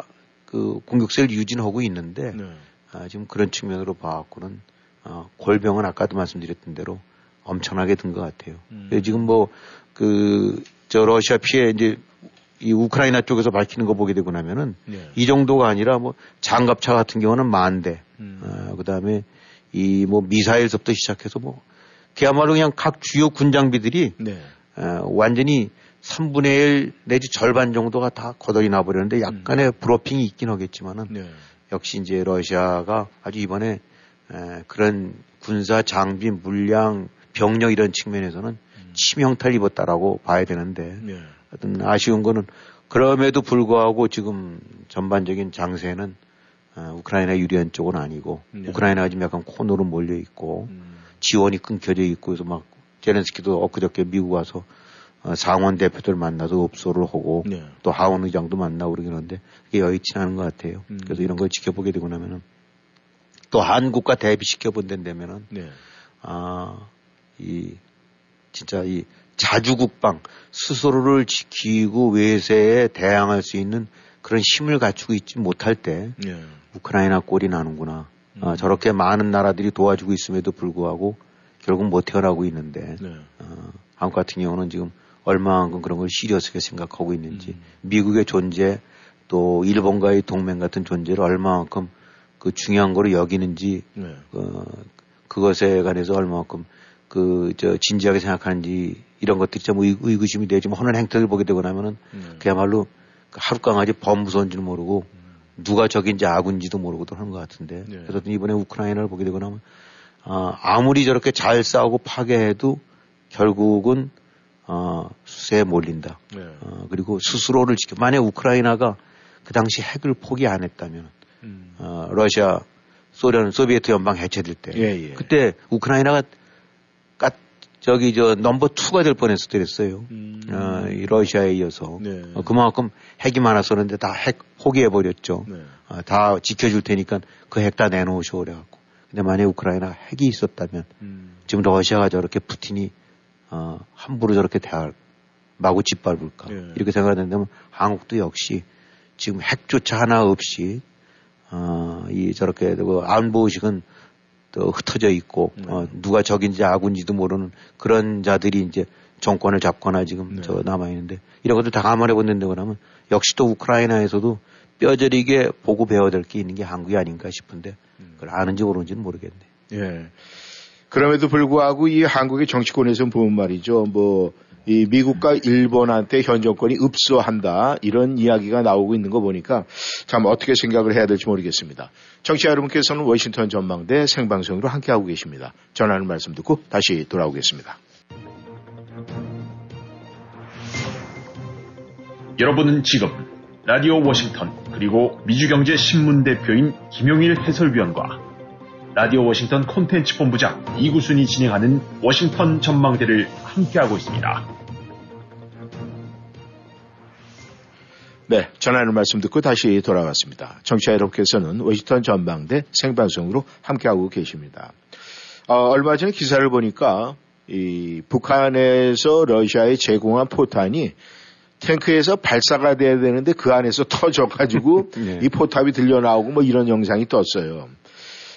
그 공격세를 유지하고 있는데 네. 아, 지금 그런 측면으로 봐갖고는 아, 골병은 아까도 말씀드렸던 대로 엄청나게 든 것 같아요. 음. 지금 뭐 그 저 러시아 피해 이제 이 우크라이나 쪽에서 밝히는 거 보게 되고 나면은 네. 이 정도가 아니라 뭐 장갑차 같은 경우는 만 대, 음. 어, 그 다음에 이 뭐 미사일서부터 시작해서 뭐 그야말로 그냥 각 주요 군 장비들이 네. 어, 완전히 3분의 1 내지 절반 정도가 다 거덜이 나버렸는데 약간의 음. 브로핑이 있긴 하겠지만은 네. 역시 이제 러시아가 아주 이번에 에, 그런 군사 장비 물량 병력 이런 측면에서는 음. 치명타를 입었다라고 봐야 되는데 네. 하여튼 아쉬운 거는 그럼에도 불구하고 지금 전반적인 장세는 어, 우크라이나 유리한 쪽은 아니고 네. 우크라이나가 지금 약간 코너로 몰려 있고 음. 지원이 끊겨져 있고 그래서 막 제렌스키도 엊그저께 미국 와서 어, 상원 대표들 만나서 업소를 하고 네. 또 하원 의장도 만나고 그러긴 하는데 그게 여의치 않은 것 같아요. 음. 그래서 이런 걸 지켜보게 되고 나면은 또 한국과 대비시켜 본다면은 네. 아이 진짜 이 자주국방 스스로를 지키고 외세에 대항할 수 있는 그런 힘을 갖추고 있지 못할 때 예. 우크라이나 꼴이 나는구나. 음. 어, 저렇게 많은 나라들이 도와주고 있음에도 불구하고 결국 못 태어나고 있는데 네. 어, 한국 같은 경우는 지금 얼마만큼 그런 걸 시리어스하게 생각하고 있는지 음. 미국의 존재 또 일본과의 동맹 같은 존재를 얼마만큼 그 중요한 거로 여기는지 네. 어, 그것에 관해서 얼마만큼 그 저 진지하게 생각하는지 이런 것들이 좀 의, 의구심이 되지만 하는 행태를 보게 되고 나면은 음. 그야말로 그 하루 강아지 범무서운지는 모르고 음. 누가 적인지 아군지도 모르고도 하는 것 같은데 네. 그래서 이번에 우크라이나를 보게 되고 나면 아, 아무리 저렇게 잘 싸우고 파괴해도 결국은 어, 수세에 몰린다. 네. 어, 그리고 스스로를 지켜. 만약 우크라이나가 그 당시 핵을 포기 안 했다면, 음. 어, 러시아, 소련, 소비에트 연방 해체될 때, 예, 예. 그때 우크라이나가 까, 저기 저 넘버 투가 될 뻔했을 때랬어요. 음. 어, 이 러시아에 이어서 네. 어, 그만큼 핵이 많았었는데 다 핵 포기해 버렸죠. 네. 어, 다 지켜줄 테니까 그 핵 다 내놓으시오 그래갖고. 근데 만약 우크라이나 핵이 있었다면 음. 지금 러시아가 저렇게 푸틴이 어, 함부로 저렇게 대할 마구 짓밟을까 예. 이렇게 생각된다면 한국도 역시 지금 핵조차 하나 없이 어, 이 저렇게 그 안보 의식은 또 흩어져 있고 네. 어, 누가 적인지 악군지도 모르는 그런 자들이 이제 정권을 잡거나 지금 네. 저 남아 있는데 이런 것들 다 감안해 본다고 그러면 역시 또 우크라이나에서도 뼈저리게 보고 배워야 될 게 있는 게 한국이 아닌가 싶은데 음. 그걸 아는지 모르는지는 모르겠네. 예. 그럼에도 불구하고 이 한국의 정치권에서 보면 말이죠. 뭐, 이 미국과 일본한테 현 정권이 읍소한다 이런 이야기가 나오고 있는 거 보니까 참 어떻게 생각을 해야 될지 모르겠습니다. 청취자 여러분께서는 워싱턴 전망대 생방송으로 함께하고 계십니다. 전하는 말씀 듣고 다시 돌아오겠습니다. 여러분은 지금 라디오 워싱턴 그리고 미주경제신문 대표인 김용일 해설위원과 라디오 워싱턴 콘텐츠 본부장 이구순이 진행하는 워싱턴 전망대를 함께하고 있습니다. 네, 전하는 말씀 듣고 다시 돌아왔습니다. 청취자 여러분께서는 워싱턴 전망대 생방송으로 함께하고 계십니다. 어, 얼마 전에 기사를 보니까 이 북한에서 러시아에 제공한 포탄이 탱크에서 발사가 돼야 되는데 그 안에서 터져가지고 <laughs> 네. 이 포탑이 들려 나오고 뭐 이런 영상이 떴어요.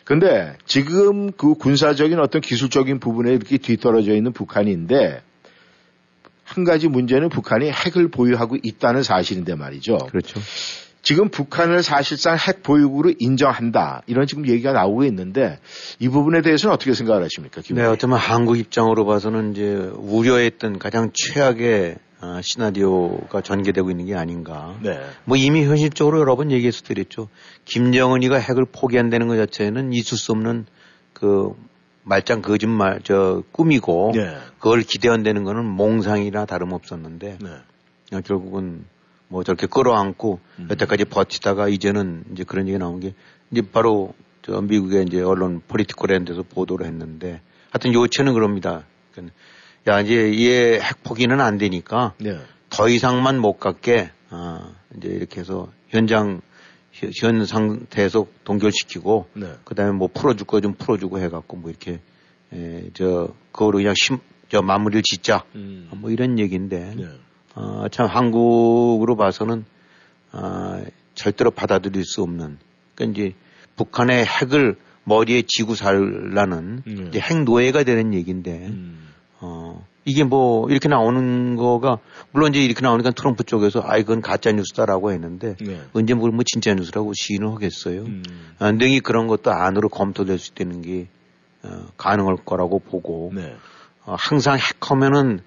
근데 지금 그 군사적인 어떤 기술적인 부분에 이렇게 뒤떨어져 있는 북한인데 한 가지 문제는 북한이 핵을 보유하고 있다는 사실인데 말이죠. 그렇죠. 지금 북한을 사실상 핵 보유국으로 인정한다. 이런 지금 얘기가 나오고 있는데 이 부분에 대해서는 어떻게 생각을 하십니까? 네, 어쩌면 한국 입장으로 봐서는 이제 우려했던 가장 최악의 어, 시나리오가 전개되고 있는 게 아닌가. 네. 뭐 이미 현실적으로 여러 번 얘기해서 드렸죠. 김정은이가 핵을 포기한다는 것 자체는 있을 수 없는 그 말짱 거짓말 저 꿈이고 네. 그걸 기대한다는 거는 몽상이나 다름없었는데 네. 어, 결국은 뭐 저렇게 끌어안고 음. 여태까지 버티다가 이제는 이제 그런 얘기 나온 게 이제 바로 저 미국의 이제 언론 Politico란 데에서 보도를 했는데 하여튼 요체는 그럽니다. 그러니까 야, 이제 얘 핵포기는 안 되니까 네. 더 이상만 못 갖게, 어, 이제 이렇게 해서 현장, 현 상태에서 동결시키고, 네. 그 다음에 뭐 풀어줄 거 좀 풀어주고 해갖고 뭐 이렇게, 에, 저, 그거로 그냥 심, 저 마무리를 짓자. 음. 뭐 이런 얘기인데, 네. 어, 참 한국으로 봐서는, 어, 절대로 받아들일 수 없는, 그러니까 이제 북한의 핵을 머리에 지고 살라는 네. 이제 핵 노예가 되는 얘기인데, 음. 어, 이게 뭐 이렇게 나오는 거가 물론 이제 이렇게 나오니까 트럼프 쪽에서 아이 그건 가짜 뉴스다라고 했는데 네. 언제 뭘 뭐 진짜 뉴스라고 시인을 하겠어요. 음. 아, 능히 그런 것도 안으로 검토될 수 있다는 게 어, 가능할 거라고 보고 네. 어, 항상 핵하면은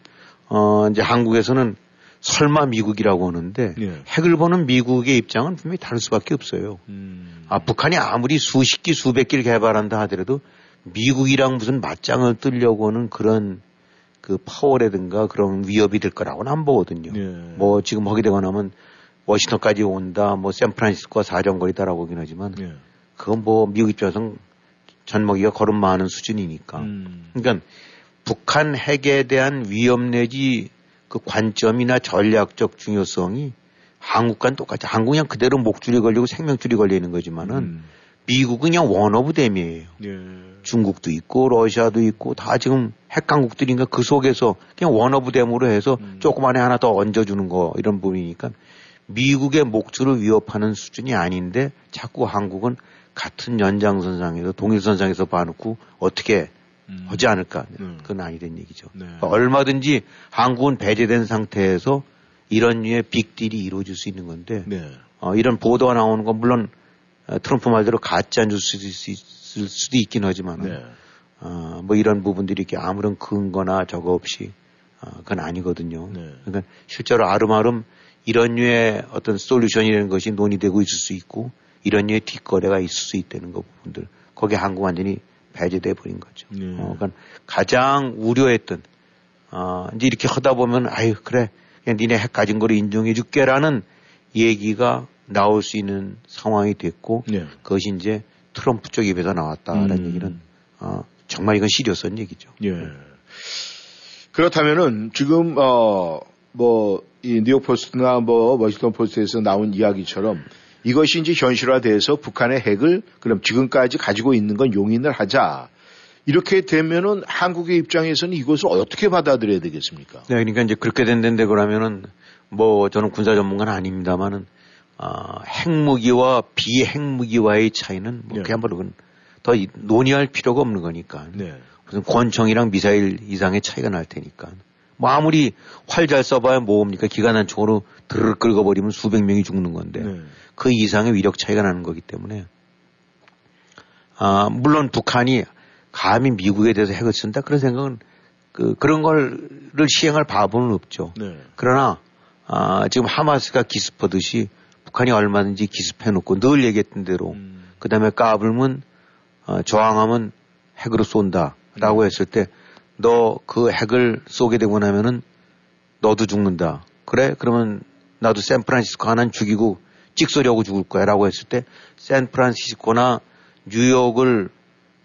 어, 이제 한국에서는 설마 미국이라고 하는데 네. 핵을 보는 미국의 입장은 분명히 다를 수밖에 없어요. 음. 아 북한이 아무리 수십 기 수백 기를 개발한다 하더라도 미국이랑 무슨 맞짱을 뜨려고 하는 그런 그 파워라든가 그런 위협이 될 거라고는 안 보거든요. 예. 뭐 지금 하게 되거나 하면 워싱턴까지 온다, 뭐 샌프란시스코가 사정거리다라고 하긴 하지만 예. 그건 뭐 미국 입장에서는 젖먹이가 걸음마하는 수준이니까. 음. 그러니까 북한 핵에 대한 위험 내지 그 관점이나 전략적 중요성이 한국과는 똑같이 한국 그냥 그대로 목줄이 걸리고 생명줄이 걸려 있는 거지만은 음. 미국은 그냥 one of them이에요. 예. 중국도 있고 러시아도 있고 다 지금 핵강국들이니까 그 속에서 그냥 one of them으로 해서 음. 조그만에 하나 더 얹어주는 거 이런 부분이니까 미국의 목줄을 위협하는 수준이 아닌데 자꾸 한국은 같은 연장선상에서 동일선상에서 봐놓고 어떻게 음. 하지 않을까 음. 그건 아니된 얘기죠. 네. 그러니까 얼마든지 한국은 배제된 상태에서 이런 류의 빅딜이 이루어질 수 있는 건데 네. 어, 이런 보도가 나오는 건 물론 어, 트럼프 말대로 가짜 뉴스일 수도, 수도 있긴 하지만 네. 어, 뭐 이런 부분들이 이렇게 아무런 근거나 저거 없이 어, 그건 아니거든요. 네. 그러니까 실제로 아름아름 이런 류의 어떤 솔루션이라는 것이 논의되고 있을 수 있고 이런 류의 뒷거래가 있을 수 있다는 거 부분들 거기에 한국 완전히 배제돼 버린 거죠. 네. 어, 그러니까 가장 우려했던 어, 이제 이렇게 하다 보면 아유 그래 그냥 니네 핵 가진 거를 인정해 줄게라는 얘기가 나올 수 있는 상황이 됐고 네. 그것이 이제 트럼프 쪽 입에서 나왔다라는 음. 얘기는 어, 정말 이건 serious한 얘기죠. 예. 그렇다면은 지금 어 뭐 이 뉴욕 포스트나 뭐 워싱턴 포스트에서 나온 이야기처럼 이것이 이제 현실화돼서 북한의 핵을 그럼 지금까지 가지고 있는 건 용인을 하자. 이렇게 되면은 한국의 입장에서는 이것을 어떻게 받아들여야 되겠습니까? 네, 그러니까 이제 그렇게 된다는데 그러면은 뭐 저는 군사 전문가는 아닙니다만은 아, 핵무기와 비핵무기와의 차이는 뭐 네. 그야말로 더 논의할 필요가 없는 거니까. 네. 무슨 권총이랑 미사일 이상의 차이가 날 테니까. 뭐 아무리 활 잘 써봐야 뭐옵니까? 기관 한 총으로 드르륵 긁어버리면 수백 명이 죽는 건데 네. 그 이상의 위력 차이가 나는 거기 때문에 아 물론 북한이 감히 미국에 대해서 핵을 쓴다 그런 생각은 그 그런 걸를 시행할 바보는 없죠. 네. 그러나 아 지금 하마스가 기습하듯이 북한이 얼마든지 기습해놓고 늘 얘기했던 대로 음. 그 다음에 까불면 어, 저항하면 핵으로 쏜다라고 음. 했을 때 너 그 핵을 쏘게 되고 나면은 너도 죽는다. 그래? 그러면 나도 샌프란시스코 하나는 죽이고 찍소리하고 죽을 거야 라고 했을 때 샌프란시스코나 뉴욕을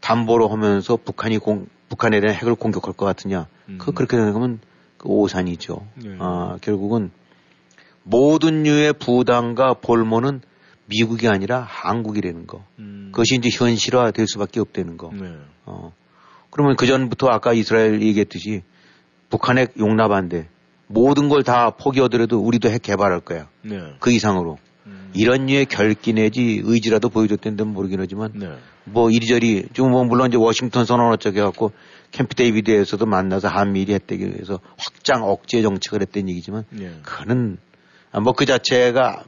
담보로 하면서 북한이 공, 북한에 대한 핵을 공격할 것 같으냐. 음. 그, 그렇게 되는 거면 그 오산이죠. 네. 아, 결국은 모든 류의 부담과 볼모는 미국이 아니라 한국이라는 거. 음. 그것이 이제 현실화 될 수밖에 없다는 거. 네. 어. 그러면 그 전부터 아까 이스라엘 얘기했듯이 북한 핵 용납 안 돼. 모든 걸 다 포기하더라도 우리도 핵 개발할 거야. 네. 그 이상으로. 음. 이런 류의 결기 내지 의지라도 보여줬던 데는 모르긴 하지만 네. 뭐 이리저리 지금 뭐 물론 이제 워싱턴 선언 어쩌게 갖고 캠프 데이비드에서도 만나서 한미일이 했대기 위해서 확장 억제 정책을 했던 얘기지만 네. 그거는 아, 뭐 그 자체가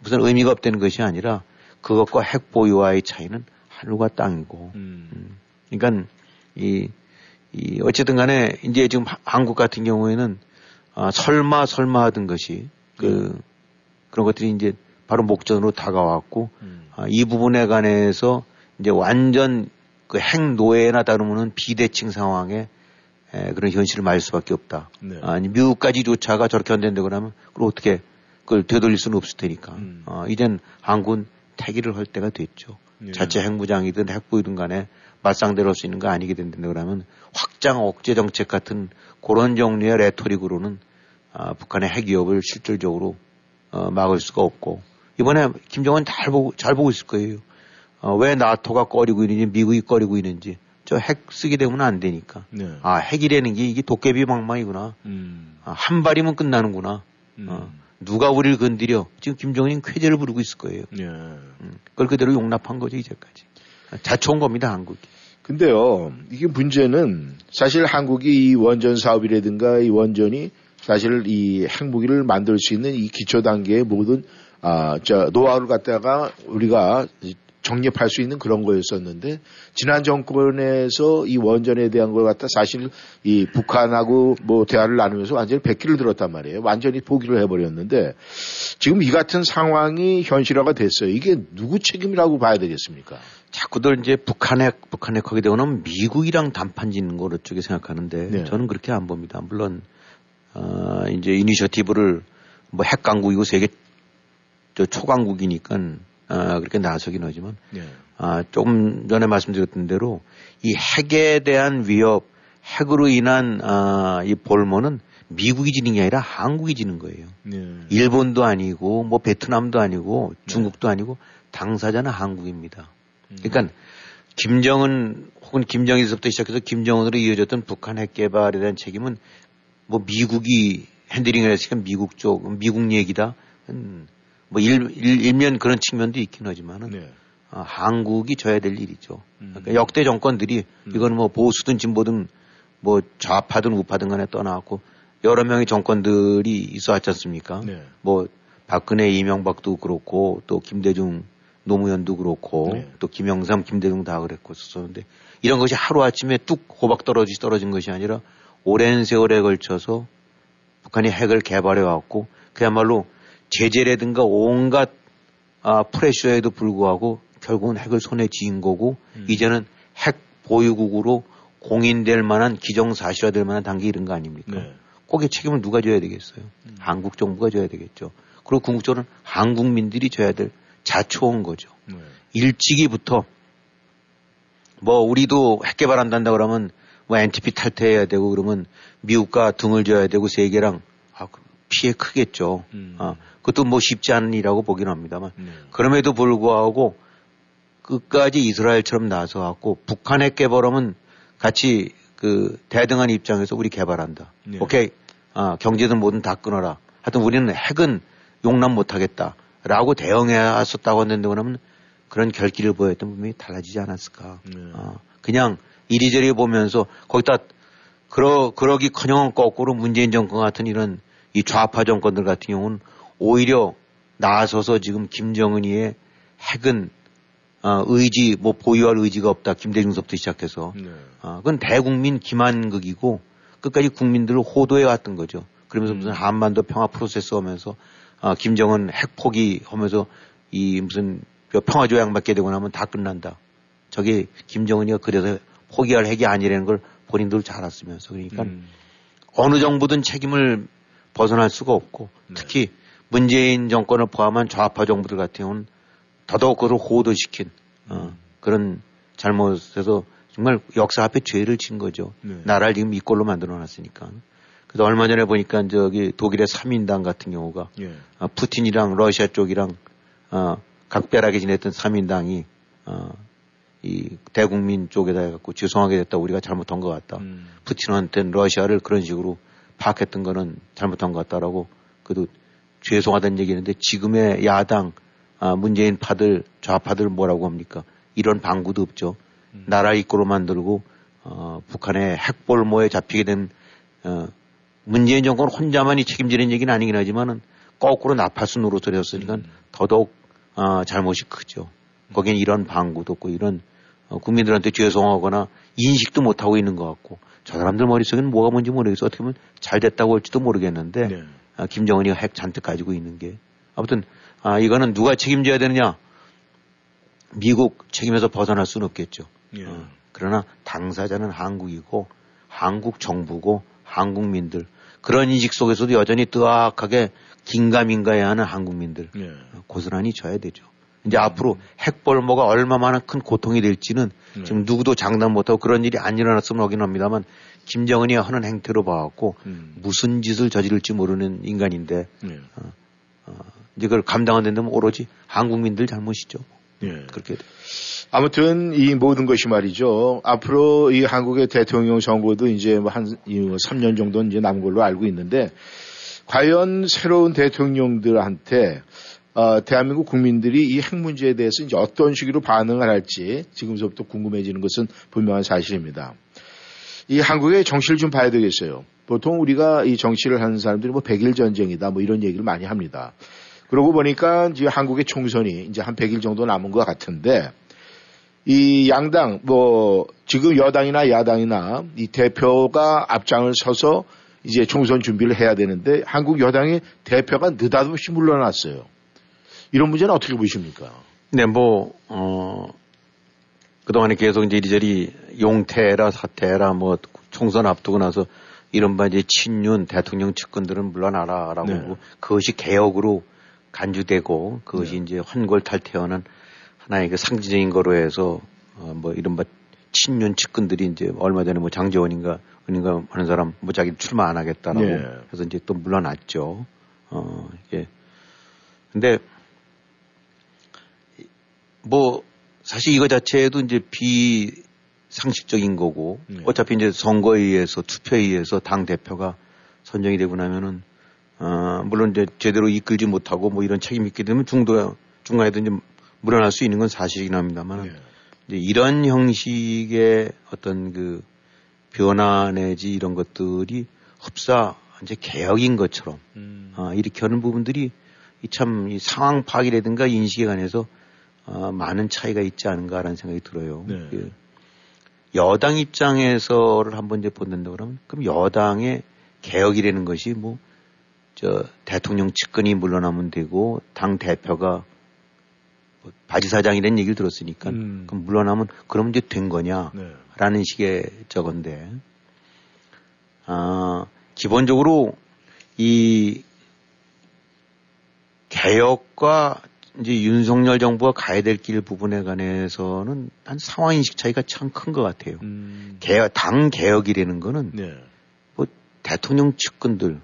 무슨 의미가 없다는 것이 아니라 그것과 핵 보유와의 차이는 하늘과 땅이고. 음. 음. 그러니까 이, 이 어쨌든 간에 이제 지금 한국 같은 경우에는 아, 설마 설마 하던 것이 그 그런 것들이 이제 바로 목전으로 다가왔고 음. 아, 이 부분에 관해서 이제 완전 그 핵 노예나 다름없는 비대칭 상황에 에, 그런 현실을 말 수밖에 없다. 네. 아니 미국까지조차가 저렇게 한다고 그러면 그걸 어떻게 그걸 되돌릴 수는 없을 테니까. 음. 어, 이젠 한군 태기를 할 때가 됐죠. 예. 자체 핵무장이든 핵부이든 간에 맞상대로 할 수 있는 거 아니게 된다 그러면 확장 억제 정책 같은 그런 종류의 레토릭으로는 아, 북한의 핵 위협을 실질적으로 어, 막을 수가 없고 이번에 김정은 잘 보고 잘 보고 있을 거예요. 어, 왜 나토가 꺼리고 있는지 미국이 꺼리고 있는지 저 핵 쓰게 되면 안 되니까. 네. 아 핵이라는 게 이게 도깨비 방망이구나. 음. 아, 한 발이면 끝나는구나. 음. 어. 누가 우리를 건드려? 지금 김정은이 쾌재를 부르고 있을 거예요. 예. 음, 그걸 그대로 용납한 거죠, 이제까지. 자초한 겁니다, 한국이. 근데요, 이게 문제는 사실 한국이 이 원전 사업이라든가 이 원전이 사실 이 핵무기를 만들 수 있는 이 기초 단계의 모든 아, 저 노하우를 갖다가 우리가 정립할 수 있는 그런 거였었는데 지난 정권에서 이 원전에 대한 걸 갖다 사실 이 북한하고 뭐 대화를 나누면서 완전히 백기를 들었단 말이에요. 완전히 포기를 해버렸는데 지금 이 같은 상황이 현실화가 됐어요. 이게 누구 책임이라고 봐야 되겠습니까? 자꾸들 이제 북한핵 북한핵 하게 되고는 미국이랑 단판 짓는 거로 쪽에 생각하는데 네. 저는 그렇게 안 봅니다. 물론 어, 이제 이니셔티브를 뭐 핵 강국이고 세계 저 초강국이니까 어, 그렇게 나서긴 하지만 네. 아, 조금 전에 말씀드렸던 대로 이 핵에 대한 위협, 핵으로 인한 아, 이 볼모는 미국이 지는 게 아니라 한국이 지는 거예요. 네. 일본도 아니고 뭐 베트남도 아니고 네. 중국도 네. 아니고 당사자는 한국입니다. 음. 그러니까 김정은 혹은 김정일서부터 시작해서 김정은으로 이어졌던 북한 핵 개발에 대한 책임은 뭐 미국이 핸들링을 했으니까 미국 쪽, 미국 얘기다. 음, 뭐 일, 일, 일 면 그런 측면도 있긴 하지만은 네. 아, 한국이 져야 될 일이죠. 음. 그러니까 역대 정권들이 음. 이건 뭐 보수든 진보든 뭐 좌파든 우파든 간에 떠나갖고 여러 명의 정권들이 있어 왔지 않습니까? 네. 뭐 박근혜 이명박도 그렇고 또 김대중 노무현도 그렇고 네. 또 김영삼 김대중 다 그랬고 썼었는데 이런 것이 하루아침에 뚝 호박 떨어지 떨어진 것이 아니라 오랜 세월에 걸쳐서 북한이 핵을 개발해 왔고 그야말로 제재라든가 온갖 아, 프레셔에도 불구하고 결국은 핵을 손에 쥐인 거고 음. 이제는 핵 보유국으로 공인될 만한 기정사실화될 만한 단계 이런 거 아닙니까? 네. 거기에 책임을 누가 져야 되겠어요? 음. 한국 정부가 져야 되겠죠. 그리고 궁극적으로는 한국민들이 져야 될 자초온 거죠. 네. 일찍이부터 뭐 우리도 핵 개발한단다 그러면 뭐 NTP 탈퇴해야 되고 그러면 미국과 등을 져야 되고 세계랑 피해 크겠죠. 음. 아, 그것도 뭐 쉽지 않은 일이라고 보긴 합니다만 네. 그럼에도 불구하고 끝까지 이스라엘처럼 나서 갖고 북한 핵 개발하면 같이 그 대등한 입장에서 우리 개발한다. 네. 오케이. 아, 경제든 뭐든 다 끊어라. 하여튼 우리는 핵은 용납 못 하겠다. 라고 대응해왔었다고 했는데 그러면 그런 결기를 보였던 분명히 달라지지 않았을까. 네. 아, 그냥 이리저리 보면서 거기다 그러, 그러기 커녕 거꾸로 문재인 정권 같은 이런 이 좌파 정권들 같은 경우는 오히려 나서서 지금 김정은이의 핵은 어, 의지 뭐 보유할 의지가 없다 김대중서부터 시작해서 네. 어, 그건 대국민 기만극이고 끝까지 국민들을 호도해 왔던 거죠. 그러면서 음. 무슨 한반도 평화 프로세스 하면서 어, 김정은 핵 포기하면서 이 무슨 평화 조약 맺게 되고 나면 다 끝난다. 저게 김정은이가 그래서 포기할 핵이 아니라는 걸 본인들 잘 알았으면서 그러니까 음. 어느 정부든 책임을 벗어날 수가 없고 네. 특히 문재인 정권을 포함한 좌파 정부들 같은 경우는 더더욱 그를 호도시킨 어, 그런 잘못에서 정말 역사 앞에 죄를 진 거죠. 네. 나라를 지금 이 꼴로 만들어 놨으니까. 그래서 얼마 전에 보니까 저기 독일의 3인당 같은 경우가 예. 어, 푸틴이랑 러시아 쪽이랑 어, 각별하게 지냈던 3인당이 어, 이 대국민 쪽에다 해갖고 죄송하게 됐다 우리가 잘못한 것 같다. 음. 푸틴한테는 러시아를 그런 식으로 파악했던 거는 잘못한 것 같다라고 그래도 죄송하다는 얘기했는데 지금의 야당 아, 문재인 파들 좌파들 뭐라고 합니까? 이런 방구도 없죠. 음. 나라 이끌어 만들고 어, 북한의 핵볼모에 잡히게 된 어, 문재인 정권 혼자만이 책임지는 얘기는 아니긴 하지만은 거꾸로 노릇을 했으니까 음. 더더욱 어, 잘못이 크죠. 거기엔 이런 방구도 없고 이런 어, 국민들한테 죄송하거나 인식도 못하고 있는 것 같고 저 사람들 머릿속에는 뭐가 뭔지 모르겠어. 어떻게 보면 잘 됐다고 할지도 모르겠는데 네. 아, 김정은이가 핵 잔뜩 가지고 있는 게 아무튼 아 이거는 누가 책임져야 되느냐 미국 책임에서 벗어날 수는 없겠죠. 예. 어, 그러나 당사자는 한국이고 한국 정부고 한국민들 그런 인식 속에서도 여전히 뜨악하게 긴가민가해야 하는 한국민들 예. 고스란히 져야 되죠. 이제 음. 앞으로 핵벌모가 얼마나 큰 고통이 될지는 네. 지금 누구도 장담 못하고 그런 일이 안 일어났으면 하긴 합니다만 김정은이 하는 행태로 봐갖고 음. 무슨 짓을 저지를지 모르는 인간인데 네. 어, 어, 이제 그걸 감당 안 된다면 오로지 한국민들 잘못이죠. 네. 그렇게 아무튼 이 모든 것이 말이죠. 앞으로 이 한국의 대통령 선거도 이제 뭐한 3년 뭐 정도 이제 남은 걸로 알고 있는데 과연 새로운 대통령들한테 어, 대한민국 국민들이 이 핵 문제에 대해서 이제 어떤 식으로 반응을 할지 지금서부터 궁금해지는 것은 분명한 사실입니다. 이 한국의 정치를 좀 봐야 되겠어요. 보통 우리가 이 정치를 하는 사람들이 뭐 백일 전쟁이다 뭐 이런 얘기를 많이 합니다. 그러고 보니까 이제 한국의 총선이 이제 한 100일 정도 남은 것 같은데 이 양당 뭐 지금 여당이나 야당이나 이 대표가 앞장을 서서 이제 총선 준비를 해야 되는데 한국 여당의 대표가 느닷없이 물러났어요. 이런 문제는 어떻게 보십니까? 네, 뭐, 어, 그동안에 계속 이제 이리저리 용태라 사태라 뭐 총선 앞두고 나서 이른바 이제 친윤 대통령 측근들은 물러나라라고 네. 하고 그것이 개혁으로 간주되고 그것이 네. 이제 환골탈태하는 하나의 그 상징적인 거로 해서 어, 뭐 이른바 친윤 측근들이 이제 얼마 전에 뭐 장재원인가 은인가 하는 사람 뭐 자기 출마 안 하겠다라고 네. 해서 이제 또 물러났죠. 어, 이게 근데 뭐 사실 이거 자체도 이제 비상식적인 거고 네. 어차피 이제 선거에 의해서 투표에 의해서 당 대표가 선정이 되고 나면은 어 물론 이제 제대로 이끌지 못하고 뭐 이런 책임 있게 되면 중도 중간에도 이제 물러날 수 있는 건 사실이긴 합니다만 네. 이제 이런 형식의 어떤 그 변화 내지 이런 것들이 흡사 이제 개혁인 것처럼 음. 아, 이렇게 하는 부분들이 참 이 상황 파악이라든가 인식에 관해서 어, 많은 차이가 있지 않은가라는 생각이 들어요. 네. 그 여당 입장에서를 한번 이제 본다고 그러면 그럼 여당의 개혁이라는 것이 뭐 저 대통령 측근이 물러나면 되고 당 대표가 뭐 바지 사장이라는 얘기를 들었으니까 음. 그럼 물러나면 그럼 이제 된 거냐라는 네. 식의 저건데 아 기본적으로 이 개혁과 이제 윤석열 정부가 가야 될 길 부분에 관해서는 한 상황 인식 차이가 참 큰 것 같아요. 음. 개혁, 당 개혁이라는 거는 네. 뭐 대통령 측근들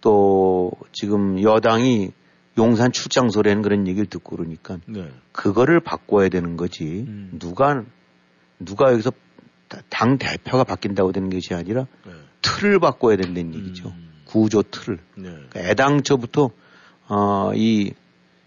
또 지금 여당이 용산 출장소라는 그런 얘기를 듣고 그러니까 네. 그거를 바꿔야 되는 거지 음. 누가 누가 여기서 당 대표가 바뀐다고 되는 것이 아니라 네. 틀을 바꿔야 된다는 얘기죠. 음. 구조 틀을. 네. 그러니까 애당초부터 어, 이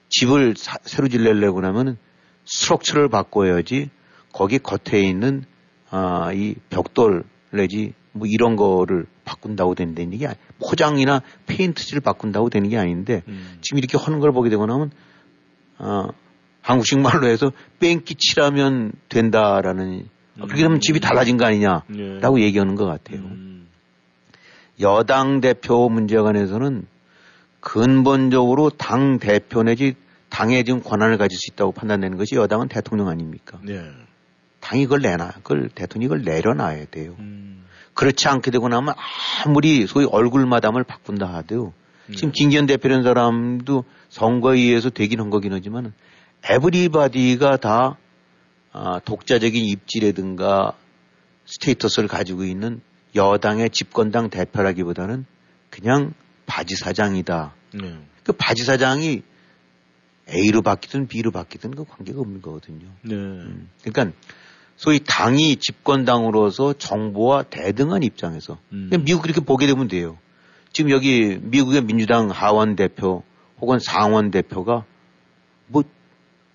집을 사, 새로 질려고 하면 스트럭처를 바꿔야지 거기 겉에 있는 아, 이 벽돌 내지 뭐 이런 거를 바꾼다고 된다는 얘기 아니 포장이나 페인트지를 바꾼다고 되는 게 아닌데 음. 지금 이렇게 하는 걸 보게 되고 나면 어, 한국식 말로 해서 뺑기 칠하면 된다라는 음. 그렇게 되면 집이 달라진 거 아니냐라고 예. 얘기하는 것 같아요. 음. 여당 대표 문제에 관해서는 근본적으로 당 대표 내지 당에 지금 권한을 가질 수 있다고 판단되는 것이 여당은 대통령 아닙니까? 네. 당이 그걸 내놔, 그걸 대통령이 그걸 내려놔야 돼요. 음. 그렇지 않게 되고 나면 아무리 소위 얼굴 마담을 바꾼다 해도 음. 지금 김기현 대표라는 사람도 선거에 의해서 되긴 한 거긴 하지만 everybody가 다 아, 독자적인 입지라든가 status를 가지고 있는 여당의 집권당 대표라기보다는 그냥 바지 사장이다. 네. 그 바지 사장이 A로 바뀌든 B로 바뀌든 그 관계가 없는 거거든요. 네. 음. 그러니까 소위 당이 집권당으로서 정부와 대등한 입장에서 음. 미국 그렇게 보게 되면 돼요. 지금 여기 미국의 민주당 하원 대표 혹은 상원 대표가 뭐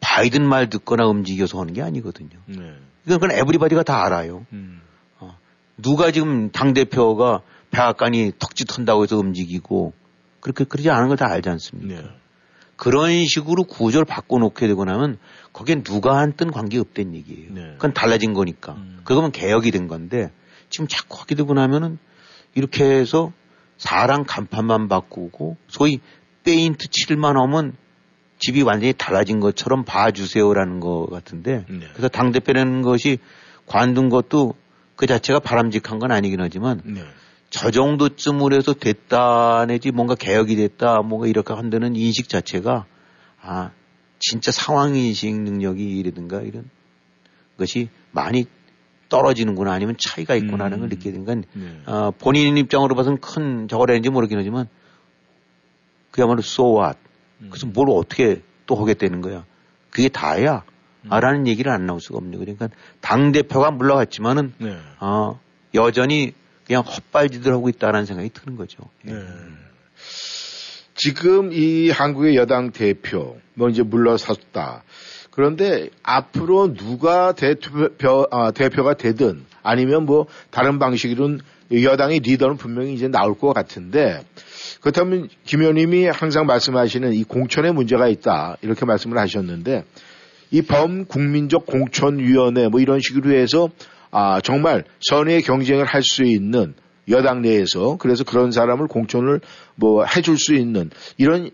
바이든 말 듣거나 움직여서 하는 게 아니거든요. 네. 그건 에브리바디가 다 알아요. 음. 어. 누가 지금 당 대표가 백악관이 턱짓 한다고 해서 움직이고 그렇게 그러지 않은 걸 다 알지 않습니까? 네. 그런 식으로 구조를 바꿔놓게 되고 나면 거기에 누가 한뜬 관계없다는 얘기예요. 네. 그건 달라진 거니까. 음. 그거면 개혁이 된 건데 지금 자꾸 하게 되고 나면은 이렇게 해서 사랑 간판만 바꾸고 소위 페인트 칠만 하면 집이 완전히 달라진 것처럼 봐주세요라는 것 같은데 네. 그래서 당대표라는 것이 관둔 것도 그 자체가 바람직한 건 아니긴 하지만 네. 저 정도쯤으로 해서 됐다 내지 뭔가 개혁이 됐다 뭔가 이렇게 한다는 인식 자체가 아 진짜 상황인식 능력이라든가 이런 것이 많이 떨어지는구나 아니면 차이가 있구나 하는 걸 음. 건, 네. 어, 본인 입장으로 봐서는 큰 저거라는지 모르긴 하지만 그야말로 so what. 음. 그래서 뭘 어떻게 또 하겠다는 거야. 그게 다야. 음. 라는 얘기를 안 나올 수가 없네요. 그러니까 당 대표가 물러갔지만은, 네. 어, 여전히 그냥 헛발질들 하고 있다라는 생각이 드는 거죠. 네. 지금 이 한국의 여당 대표, 뭐 이제 물러섰다. 그런데 앞으로 누가 대표, 아, 대표가 되든 아니면 뭐 다른 방식으로는 여당의 리더는 분명히 이제 나올 것 같은데 그렇다면 김 의원님이 항상 말씀하시는 이 공천에 문제가 있다 이렇게 말씀을 하셨는데 이 범국민적 공천위원회 뭐 이런 식으로 해서 아, 정말 선의의 경쟁을 할 수 있는 여당 내에서 그래서 그런 사람을 공천을 뭐 해줄 수 있는 이런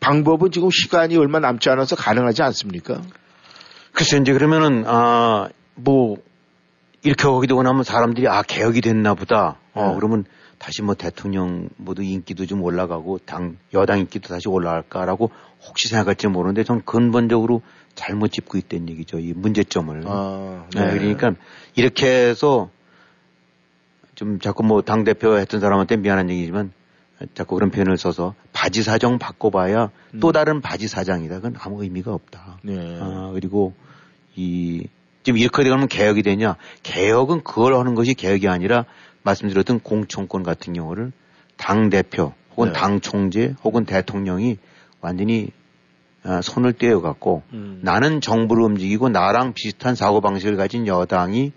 방법은 지금 시간이 얼마 남지 않아서 가능하지 않습니까? 글쎄 이제 그러면은 아 뭐 이렇게 하게 되고 나면 사람들이 아 개혁이 됐나 보다. 어 네. 그러면 다시 뭐 대통령 모두 인기도 좀 올라가고 당 여당 인기도 다시 올라갈까라고 혹시 생각할지 모르는데 전 근본적으로 잘못 짚고 있다는 얘기죠. 이 문제점을. 아, 네. 네. 그러니까 이렇게 해서 좀 자꾸 뭐 당 대표 했던 사람한테 미안한 얘기지만 자꾸 그런 표현을 써서 바지 사정 바꿔봐야 음. 또 다른 바지 사장이다. 그건 아무 의미가 없다. 네. 아, 그리고 이 지금 이렇게 되면 개혁이 되냐? 개혁은 그걸 하는 것이 개혁이 아니라 말씀드렸던 공천권 같은 경우를 당 대표 혹은 네. 당 총재 혹은 대통령이 완전히 어, 손을 떼어갖고 음. 나는 정부를 움직이고 나랑 비슷한 사고방식을 가진 여당이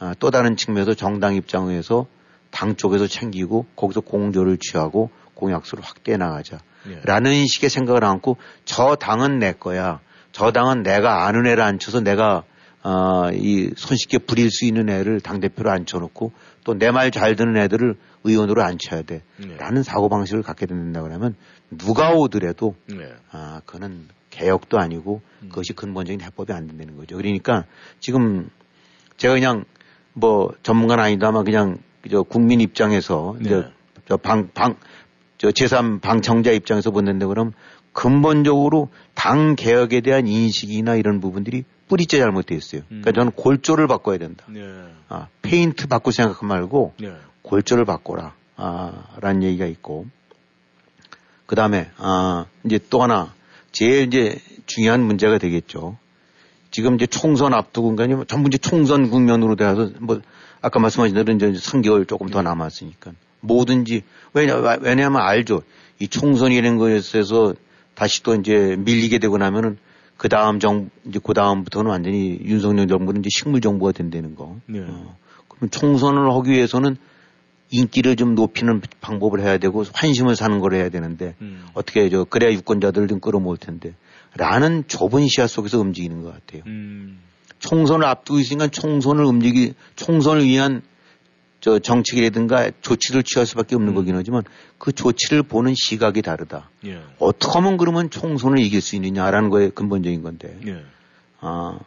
어, 또 다른 측면에서 정당 입장에서 당 쪽에서 챙기고 거기서 공조를 취하고 공약수를 확대해 나가자. 예. 라는 식의 생각을 안고 저 당은 내 거야. 저 당은 내가 아는 애를 앉혀서 내가 어, 이 손쉽게 부릴 수 있는 애를 당대표로 앉혀놓고 또 내 말 잘 듣는 애들을 의원으로 앉혀야 돼. 네. 라는 사고방식을 갖게 된다 그러면 누가 오더라도 네. 아, 그거는 개혁도 아니고 음. 그것이 근본적인 해법이 안 된다는 거죠. 그러니까 지금 제가 그냥 뭐 전문가는 아니다만 그냥 저 국민 입장에서 네. 이제 저 방, 방, 저 제3 방청자 입장에서 보는데 그럼 근본적으로 당 개혁에 대한 인식이나 이런 부분들이 뿌리째 잘못되어 있어요. 그러니까 음. 그러니까 저는 골조를 바꿔야 된다. 네. 아, 페인트 바꿀 생각 말고 네. 골조를 바꿔라. 아, 라는 얘기가 있고. 그 다음에, 아, 이제 또 하나, 제일 이제 중요한 문제가 되겠죠. 지금 이제 총선 앞두고, 그러니까 전부 이제 총선 국면으로 돼서 뭐, 아까 말씀하신 대로 이제 3개월 조금 더 남았으니까. 뭐든지, 왜냐, 왜냐하면 알죠. 이 총선이라는 것에서 다시 또 이제 밀리게 되고 나면은 그 다음 정, 이제 그 다음부터는 완전히 윤석열 정부는 이제 식물 정부가 된다는 거. 네. 어. 그럼 총선을 하기 위해서는 인기를 좀 높이는 방법을 해야 되고 환심을 사는 걸 해야 되는데 음. 어떻게 해죠 그래야 유권자들 좀 끌어모을 텐데 라는 좁은 시야 속에서 움직이는 것 같아요. 음. 총선을 앞두고 있으니까 총선을 움직이 총선을 위한 저 정책이라든가 조치를 취할 수밖에 없는 음. 거긴 하지만 그 조치를 보는 시각이 다르다. 예. 어떻게 하면 그러면 총선을 이길 수 있느냐라는 거에 근본적인 건데. 예. 아,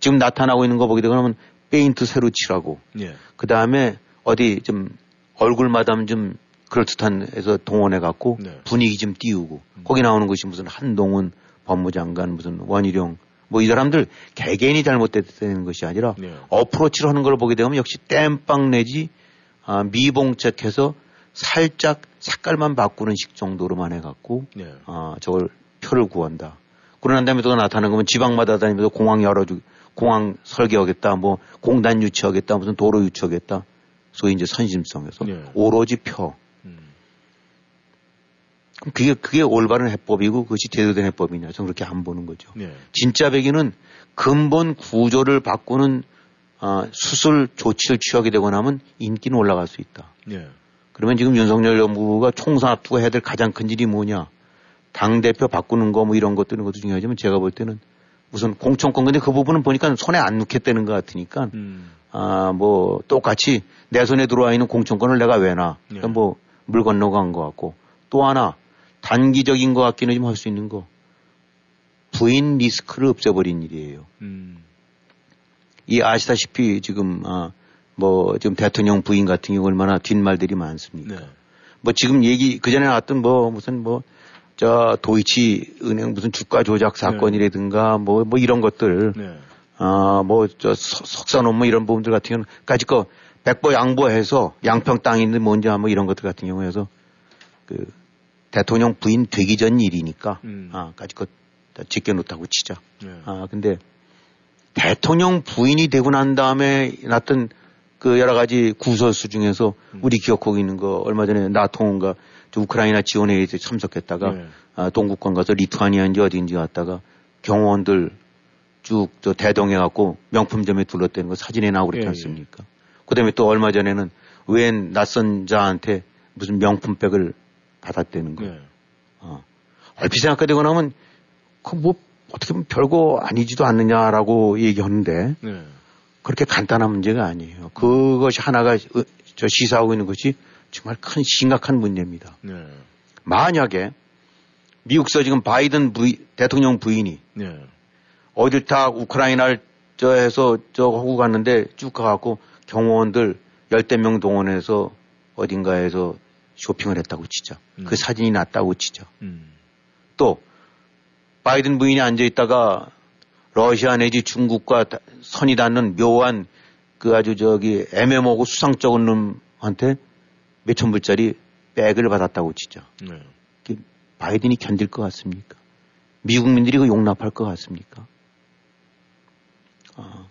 지금 나타나고 있는 거 보게 되면 페인트 새로 칠하고. 예. 그 다음에 어디 좀 얼굴마담 좀 그럴듯한 해서 동원해 갖고 네. 분위기 좀 띄우고 음. 거기 나오는 것이 무슨 한동훈 법무장관 무슨 원희룡 뭐 이 사람들 개개인이 잘못됐다는 것이 아니라 네. 어프로치를 하는 걸 보게 되면 역시 땜빵 내지 아, 미봉책해서 살짝 색깔만 바꾸는 식 정도로만 해갖고 네. 아, 저걸 표를 구한다. 그러난 다음에 또 나타나는 거면 지방마다 다니면서 공항 열어주 공항 설계하겠다 뭐 공단 유치하겠다 무슨 도로 유치하겠다 소위 이제 선심성에서 네. 오로지 표. 음. 그럼 그게 그게 올바른 해법이고 그것이 제대로 된 해법이냐 저는 그렇게 안 보는 거죠. 네. 진짜 배기는 근본 구조를 바꾸는 어, 수술 조치를 취하게 되고 나면 인기는 올라갈 수 있다. 네. 그러면 지금 윤석열 정부가 총선 앞두고 해야 될 가장 큰 일이 뭐냐? 당 대표 바꾸는 거 뭐 이런 것들 은 것도 중요하지만 제가 볼 때는 무슨 공천권 근데 그 부분은 보니까 손에 안 넣겠다는 것 같으니까 음. 아, 뭐, 똑같이 내 손에 들어와 있는 공천권을 내가 왜 놔. 그러니까 네. 뭐물 건너간 것 같고. 또 하나, 단기적인 것 같기는 좀 할 수 있는 거. 부인 리스크를 없애버린 일이에요. 음. 이 아시다시피 지금, 아, 뭐, 지금 대통령 부인 같은 경우 얼마나 뒷말들이 많습니까? 네. 뭐 지금 얘기, 그 전에 나왔던 뭐, 무슨 뭐, 저 도이치 은행 무슨 주가 조작 사건이라든가 네. 뭐, 뭐 이런 것들. 네. 아, 뭐, 저, 석사 논문 이런 부분들 같은 경우는 까짓 거 백보 양보해서 양평 있는 뭔지 뭐 이런 것들 같은 경우에서 그 대통령 부인 되기 전 일이니까 음. 아, 까짓 거 지켜놓다고 치자. 네. 아, 근데 대통령 부인이 되고 난 다음에 났던 그 여러 가지 구설수 중에서 음. 우리 기억하고 있는 거 얼마 전에 나통인가 우크라이나 지원회의에 참석했다가 네. 아, 동국권 가서 리투아니아인지 어디인지 갔다가 경호원들 쭉 저 대동해 갖고 명품점에 둘렀다는 거 사진에 나오고 그랬지 예, 예. 않습니까? 예. 그 다음에 또 얼마 전에는 웬 낯선 자한테 무슨 명품백을 받았다는 거. 예. 어. 얼핏 생각하되고 나면 그 뭐 어떻게 보면 별거 아니지도 않느냐라고 얘기하는데 예. 그렇게 간단한 문제가 아니에요. 그것이 하나가 저 시사하고 있는 것이 정말 큰 심각한 문제입니다. 예. 만약에 미국서 지금 바이든 부이, 대통령 부인이 예. 어딜 다 우크라이나를 저 해서 저 하고 갔는데 쭉 가갖고 경호원들 열대 명 동원해서 어딘가에서 쇼핑을 했다고 치죠. 음. 그 사진이 났다고 치죠. 음. 또 바이든 부인이 앉아 있다가 러시아 내지 중국과 선이 닿는 묘한 그 아주 저기 애매모고 수상쩍은 놈한테 몇천 불짜리 백을 받았다고 치죠. 네. 바이든이 견딜 것 같습니까? 미국민들이 그 용납할 것 같습니까? 어,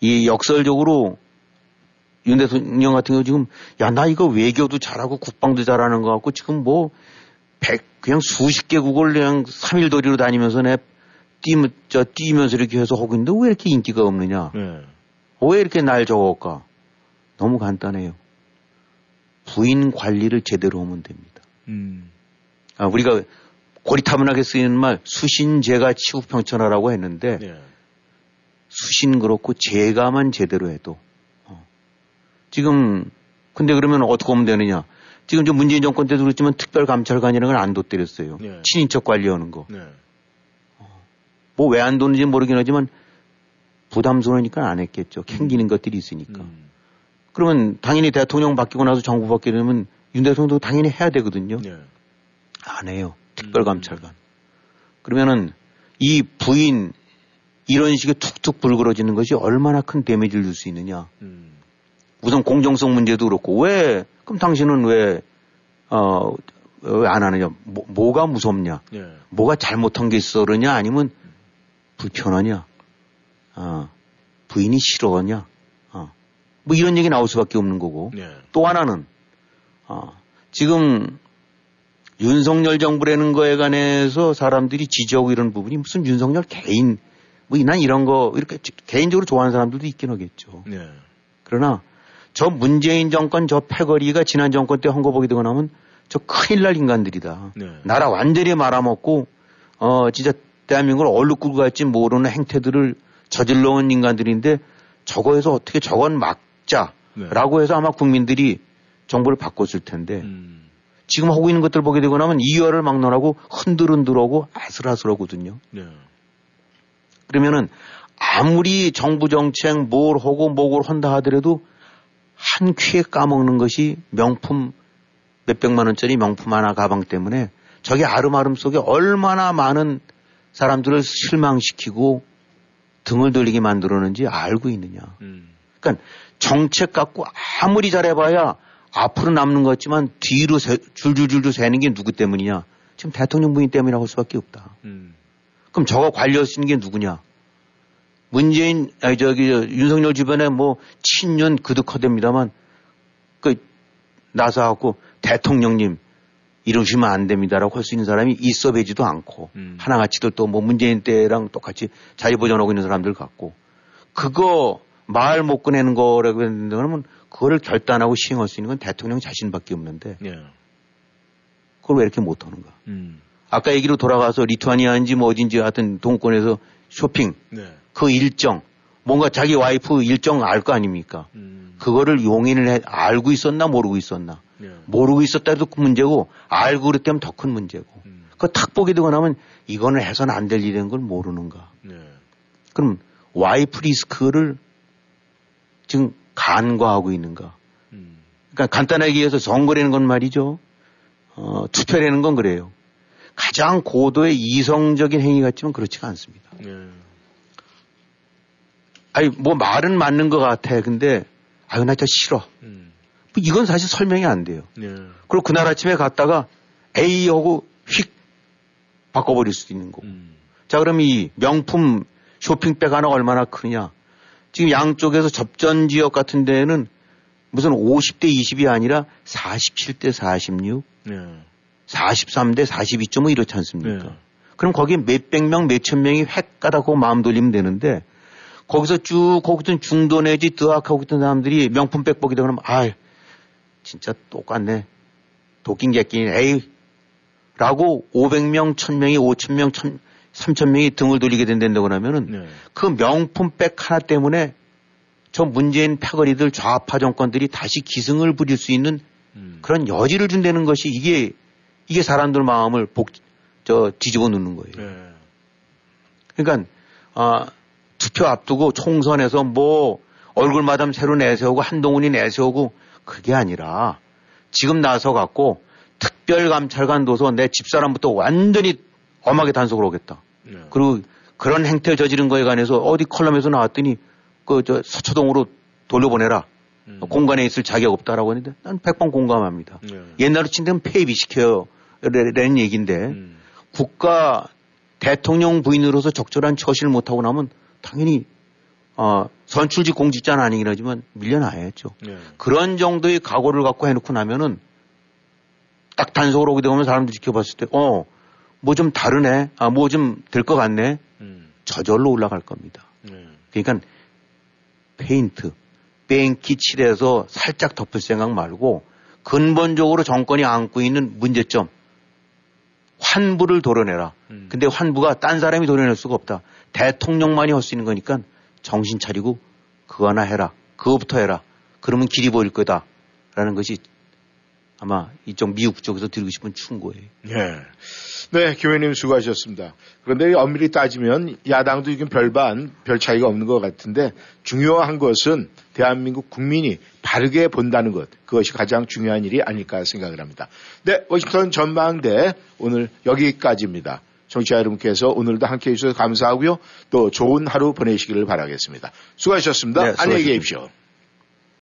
이 역설적으로 윤 대통령 같은 경우 지금 야 나 이거 외교도 잘하고 국방도 잘하는 것 같고 지금 뭐 백 그냥 수십 개국을 그냥 3일 도리로 다니면서 내 뛰면 저 뛰면서 이렇게 해서 하고 있는데 왜 이렇게 인기가 없느냐? 네. 왜 이렇게 날 적을까? 너무 간단해요. 부인 관리를 제대로 하면 됩니다. 음. 아, 우리가 고리타분하게 쓰이는 말 수신제가 치우평천하라고 했는데 네. 수신 그렇고 제가만 제대로 해도 어. 지금 근데 그러면 어떻게 하면 되느냐? 지금 저 문재인 정권 때도 그렇지만 특별감찰관이라는 걸 안 뒀더랬어요. 네. 친인척 관리하는 거. 네. 뭐왜안 도는지 모르긴 하지만 부담스러우니까 안 했겠죠. 캥기는 음. 것들이 있으니까. 음. 그러면 당연히 대통령 바뀌고 나서 정부 바뀌려면 윤 대통령도 당연히 해야 되거든요. 네. 안 해요. 특별감찰관. 음. 그러면은 이 부인 이런 식의 툭툭 불그러지는 것이 얼마나 큰 데미지를 줄 수 있느냐. 음. 우선 공정성 문제도 그렇고 왜 그럼 당신은 왜 어, 왜 안 하느냐? 뭐, 가 무섭냐? 예. 뭐가 잘못한 게 있어 그러냐? 아니면 불편하냐? 어, 부인이 싫어하냐? 어, 뭐 이런 얘기 나올 수밖에 없는 거고. 예. 또 하나는 어, 지금 윤석열 정부라는 거에 관해서 사람들이 지지하고 이런 부분이 무슨 윤석열 개인 뭐난 이런 거 이렇게 개인적으로 좋아하는 사람들도 있긴 하겠죠. 예. 그러나 저 문재인 정권 저 패거리가 지난 정권 때 헝거 보게 되고 나면 저 큰일 날 인간들이다. 네. 나라 완전히 말아먹고 어 진짜 대한민국을 얼룩 굴고 갈지 모르는 행태들을 저질러 온 인간들인데 저거에서 어떻게 저건 막자라고 네. 해서 아마 국민들이 정부를 바꿨을 텐데 음. 지금 하고 있는 것들 보게 되고 나면 이화를 막론하고 흔들흔들하고 아슬아슬하거든요. 네. 그러면은 아무리 정부 정책 뭘 하고 뭐를 한다 하더라도 한 퀴에 까먹는 것이 명품 몇백만 원짜리 명품 하나 가방 때문에 저게 아름아름 속에 얼마나 많은 사람들을 실망시키고 등을 돌리게 만들었는지 알고 있느냐. 음. 그러니까 정책 갖고 아무리 잘해봐야 앞으로 남는 것 같지만 뒤로 세, 줄줄줄줄 새는 게 누구 때문이냐. 지금 대통령 부인 때문이라고 할 수밖에 없다. 음. 그럼 저거 관리할 수 있는 게 누구냐. 문재인, 아니, 저기, 윤석열 주변에 뭐, 친년 그득하됩니다만, 그, 나서갖고, 대통령님, 이러시면 안 됩니다라고 할 수 있는 사람이 있어 배지도 않고, 음. 하나같이들 또뭐 문재인 때랑 똑같이 자리 보존하고 있는 사람들 같고, 그거 말 못 꺼내는 거라고 했는데, 그러면 그거를 결단하고 시행할 수 있는 건 대통령 자신밖에 없는데, 예. 그걸 왜 이렇게 못 하는가? 음. 아까 얘기로 돌아가서 리투아니아인지 뭐 어딘지 하여튼 동권에서 쇼핑. 네. 그 일정 뭔가 자기 와이프 일정 알 거 아닙니까? 음. 그거를 용인을 해 알고 있었나 모르고 있었나? 네. 모르고 있었다 해도 큰 문제고 알고 그랬다면 더 큰 문제고. 음. 그탁 보게 되고 나면 이거는 해서는 안 될 일인 걸 모르는가? 네. 그럼 와이프 리스크를 지금 간과하고 있는가? 음. 그러니까 간단하게 얘기해서 선거라는 건 말이죠. 어, 투표라는 건 그래요. 가장 고도의 이성적인 행위 같지만 그렇지가 않습니다. 네. 아니 뭐 말은 맞는 것 같아. 근데 아유 나 진짜 싫어. 음. 뭐 이건 사실 설명이 안 돼요. 예. 그리고 그날 아침에 갔다가 A하고 휙 바꿔버릴 수도 있는 거고. 음. 자 그럼 이 명품 쇼핑백 하나 얼마나 크냐. 지금 양쪽에서 접전 지역 같은 데는 무슨 50대 20이 아니라 47대 46, 예. 43대 42.5 이렇지 않습니까? 예. 그럼 거기에 몇백 명, 몇천 명이 획 까다고 마음 돌리면 되는데 거기서 쭉 거기든 중도 내지 드악하고 있던 사람들이 명품백 보기도 그러면 아 진짜 똑같네. 도끼인 개끼인 에이 라고 500명, 1000명이 5000명, 1000, 3000명이 등을 돌리게 된다고 그러면은 네. 그 명품 백 하나 때문에 저 문재인 패거리들 좌파 정권들이 다시 기승을 부릴 수 있는 음. 그런 여지를 준다는 것이 이게 이게 사람들 마음을 복, 저 뒤집어 놓는 거예요. 네. 그러니까 아 투표 앞두고 총선에서 뭐 얼굴마담 새로 내세우고 한동훈이 내세우고 그게 아니라 지금 나서 갖고 특별감찰관 둬서 내 집사람부터 완전히 엄하게 단속을 하겠다. 네. 그리고 그런 행태를 저지른 거에 관해서 어디 컬럼에서 나왔더니 그 저 서초동으로 돌려보내라. 음. 공간에 있을 자격 없다라고 했는데 난 100번 공감합니다. 네. 옛날로 친다면 폐위시켜요. 라는 얘기인데 음. 국가 대통령 부인으로서 적절한 처신을 못하고 나면 당연히 어, 선출직 공직자는 아니긴 하지만 밀려나야죠. 네. 그런 정도의 각오를 갖고 해놓고 나면은 딱 단속으로 오게 되면 사람들이 지켜봤을 때, 어, 뭐 좀 다르네. 아, 뭐 좀 될 것 같네. 음. 저절로 올라갈 겁니다. 네. 그러니까 페인트, 뺑기 칠해서 살짝 덮을 생각 말고 근본적으로 정권이 안고 있는 문제점, 환부를 도려내라. 음. 근데 환부가 딴 사람이 도려낼 수가 없다. 대통령만이 할 수 있는 거니까 정신 차리고 그거 하나 해라. 그거부터 해라. 그러면 길이 보일 거다. 라는 것이 아마 이쪽 미국 쪽에서 드리고 싶은 충고예요. 예. 네, 교회님 수고하셨습니다. 그런데 엄밀히 따지면 야당도 지금 별반, 별 차이가 없는 것 같은데 중요한 것은 대한민국 국민이 바르게 본다는 것, 그것이 가장 중요한 일이 아닐까 생각을 합니다. 네, 워싱턴 전망대 오늘 여기까지입니다. 청취자 여러분께서 오늘도 함께 해 주셔서 감사하고요. 또 좋은 하루 보내시기를 바라겠습니다. 수고하셨습니다. 네, 안녕히 계십시오.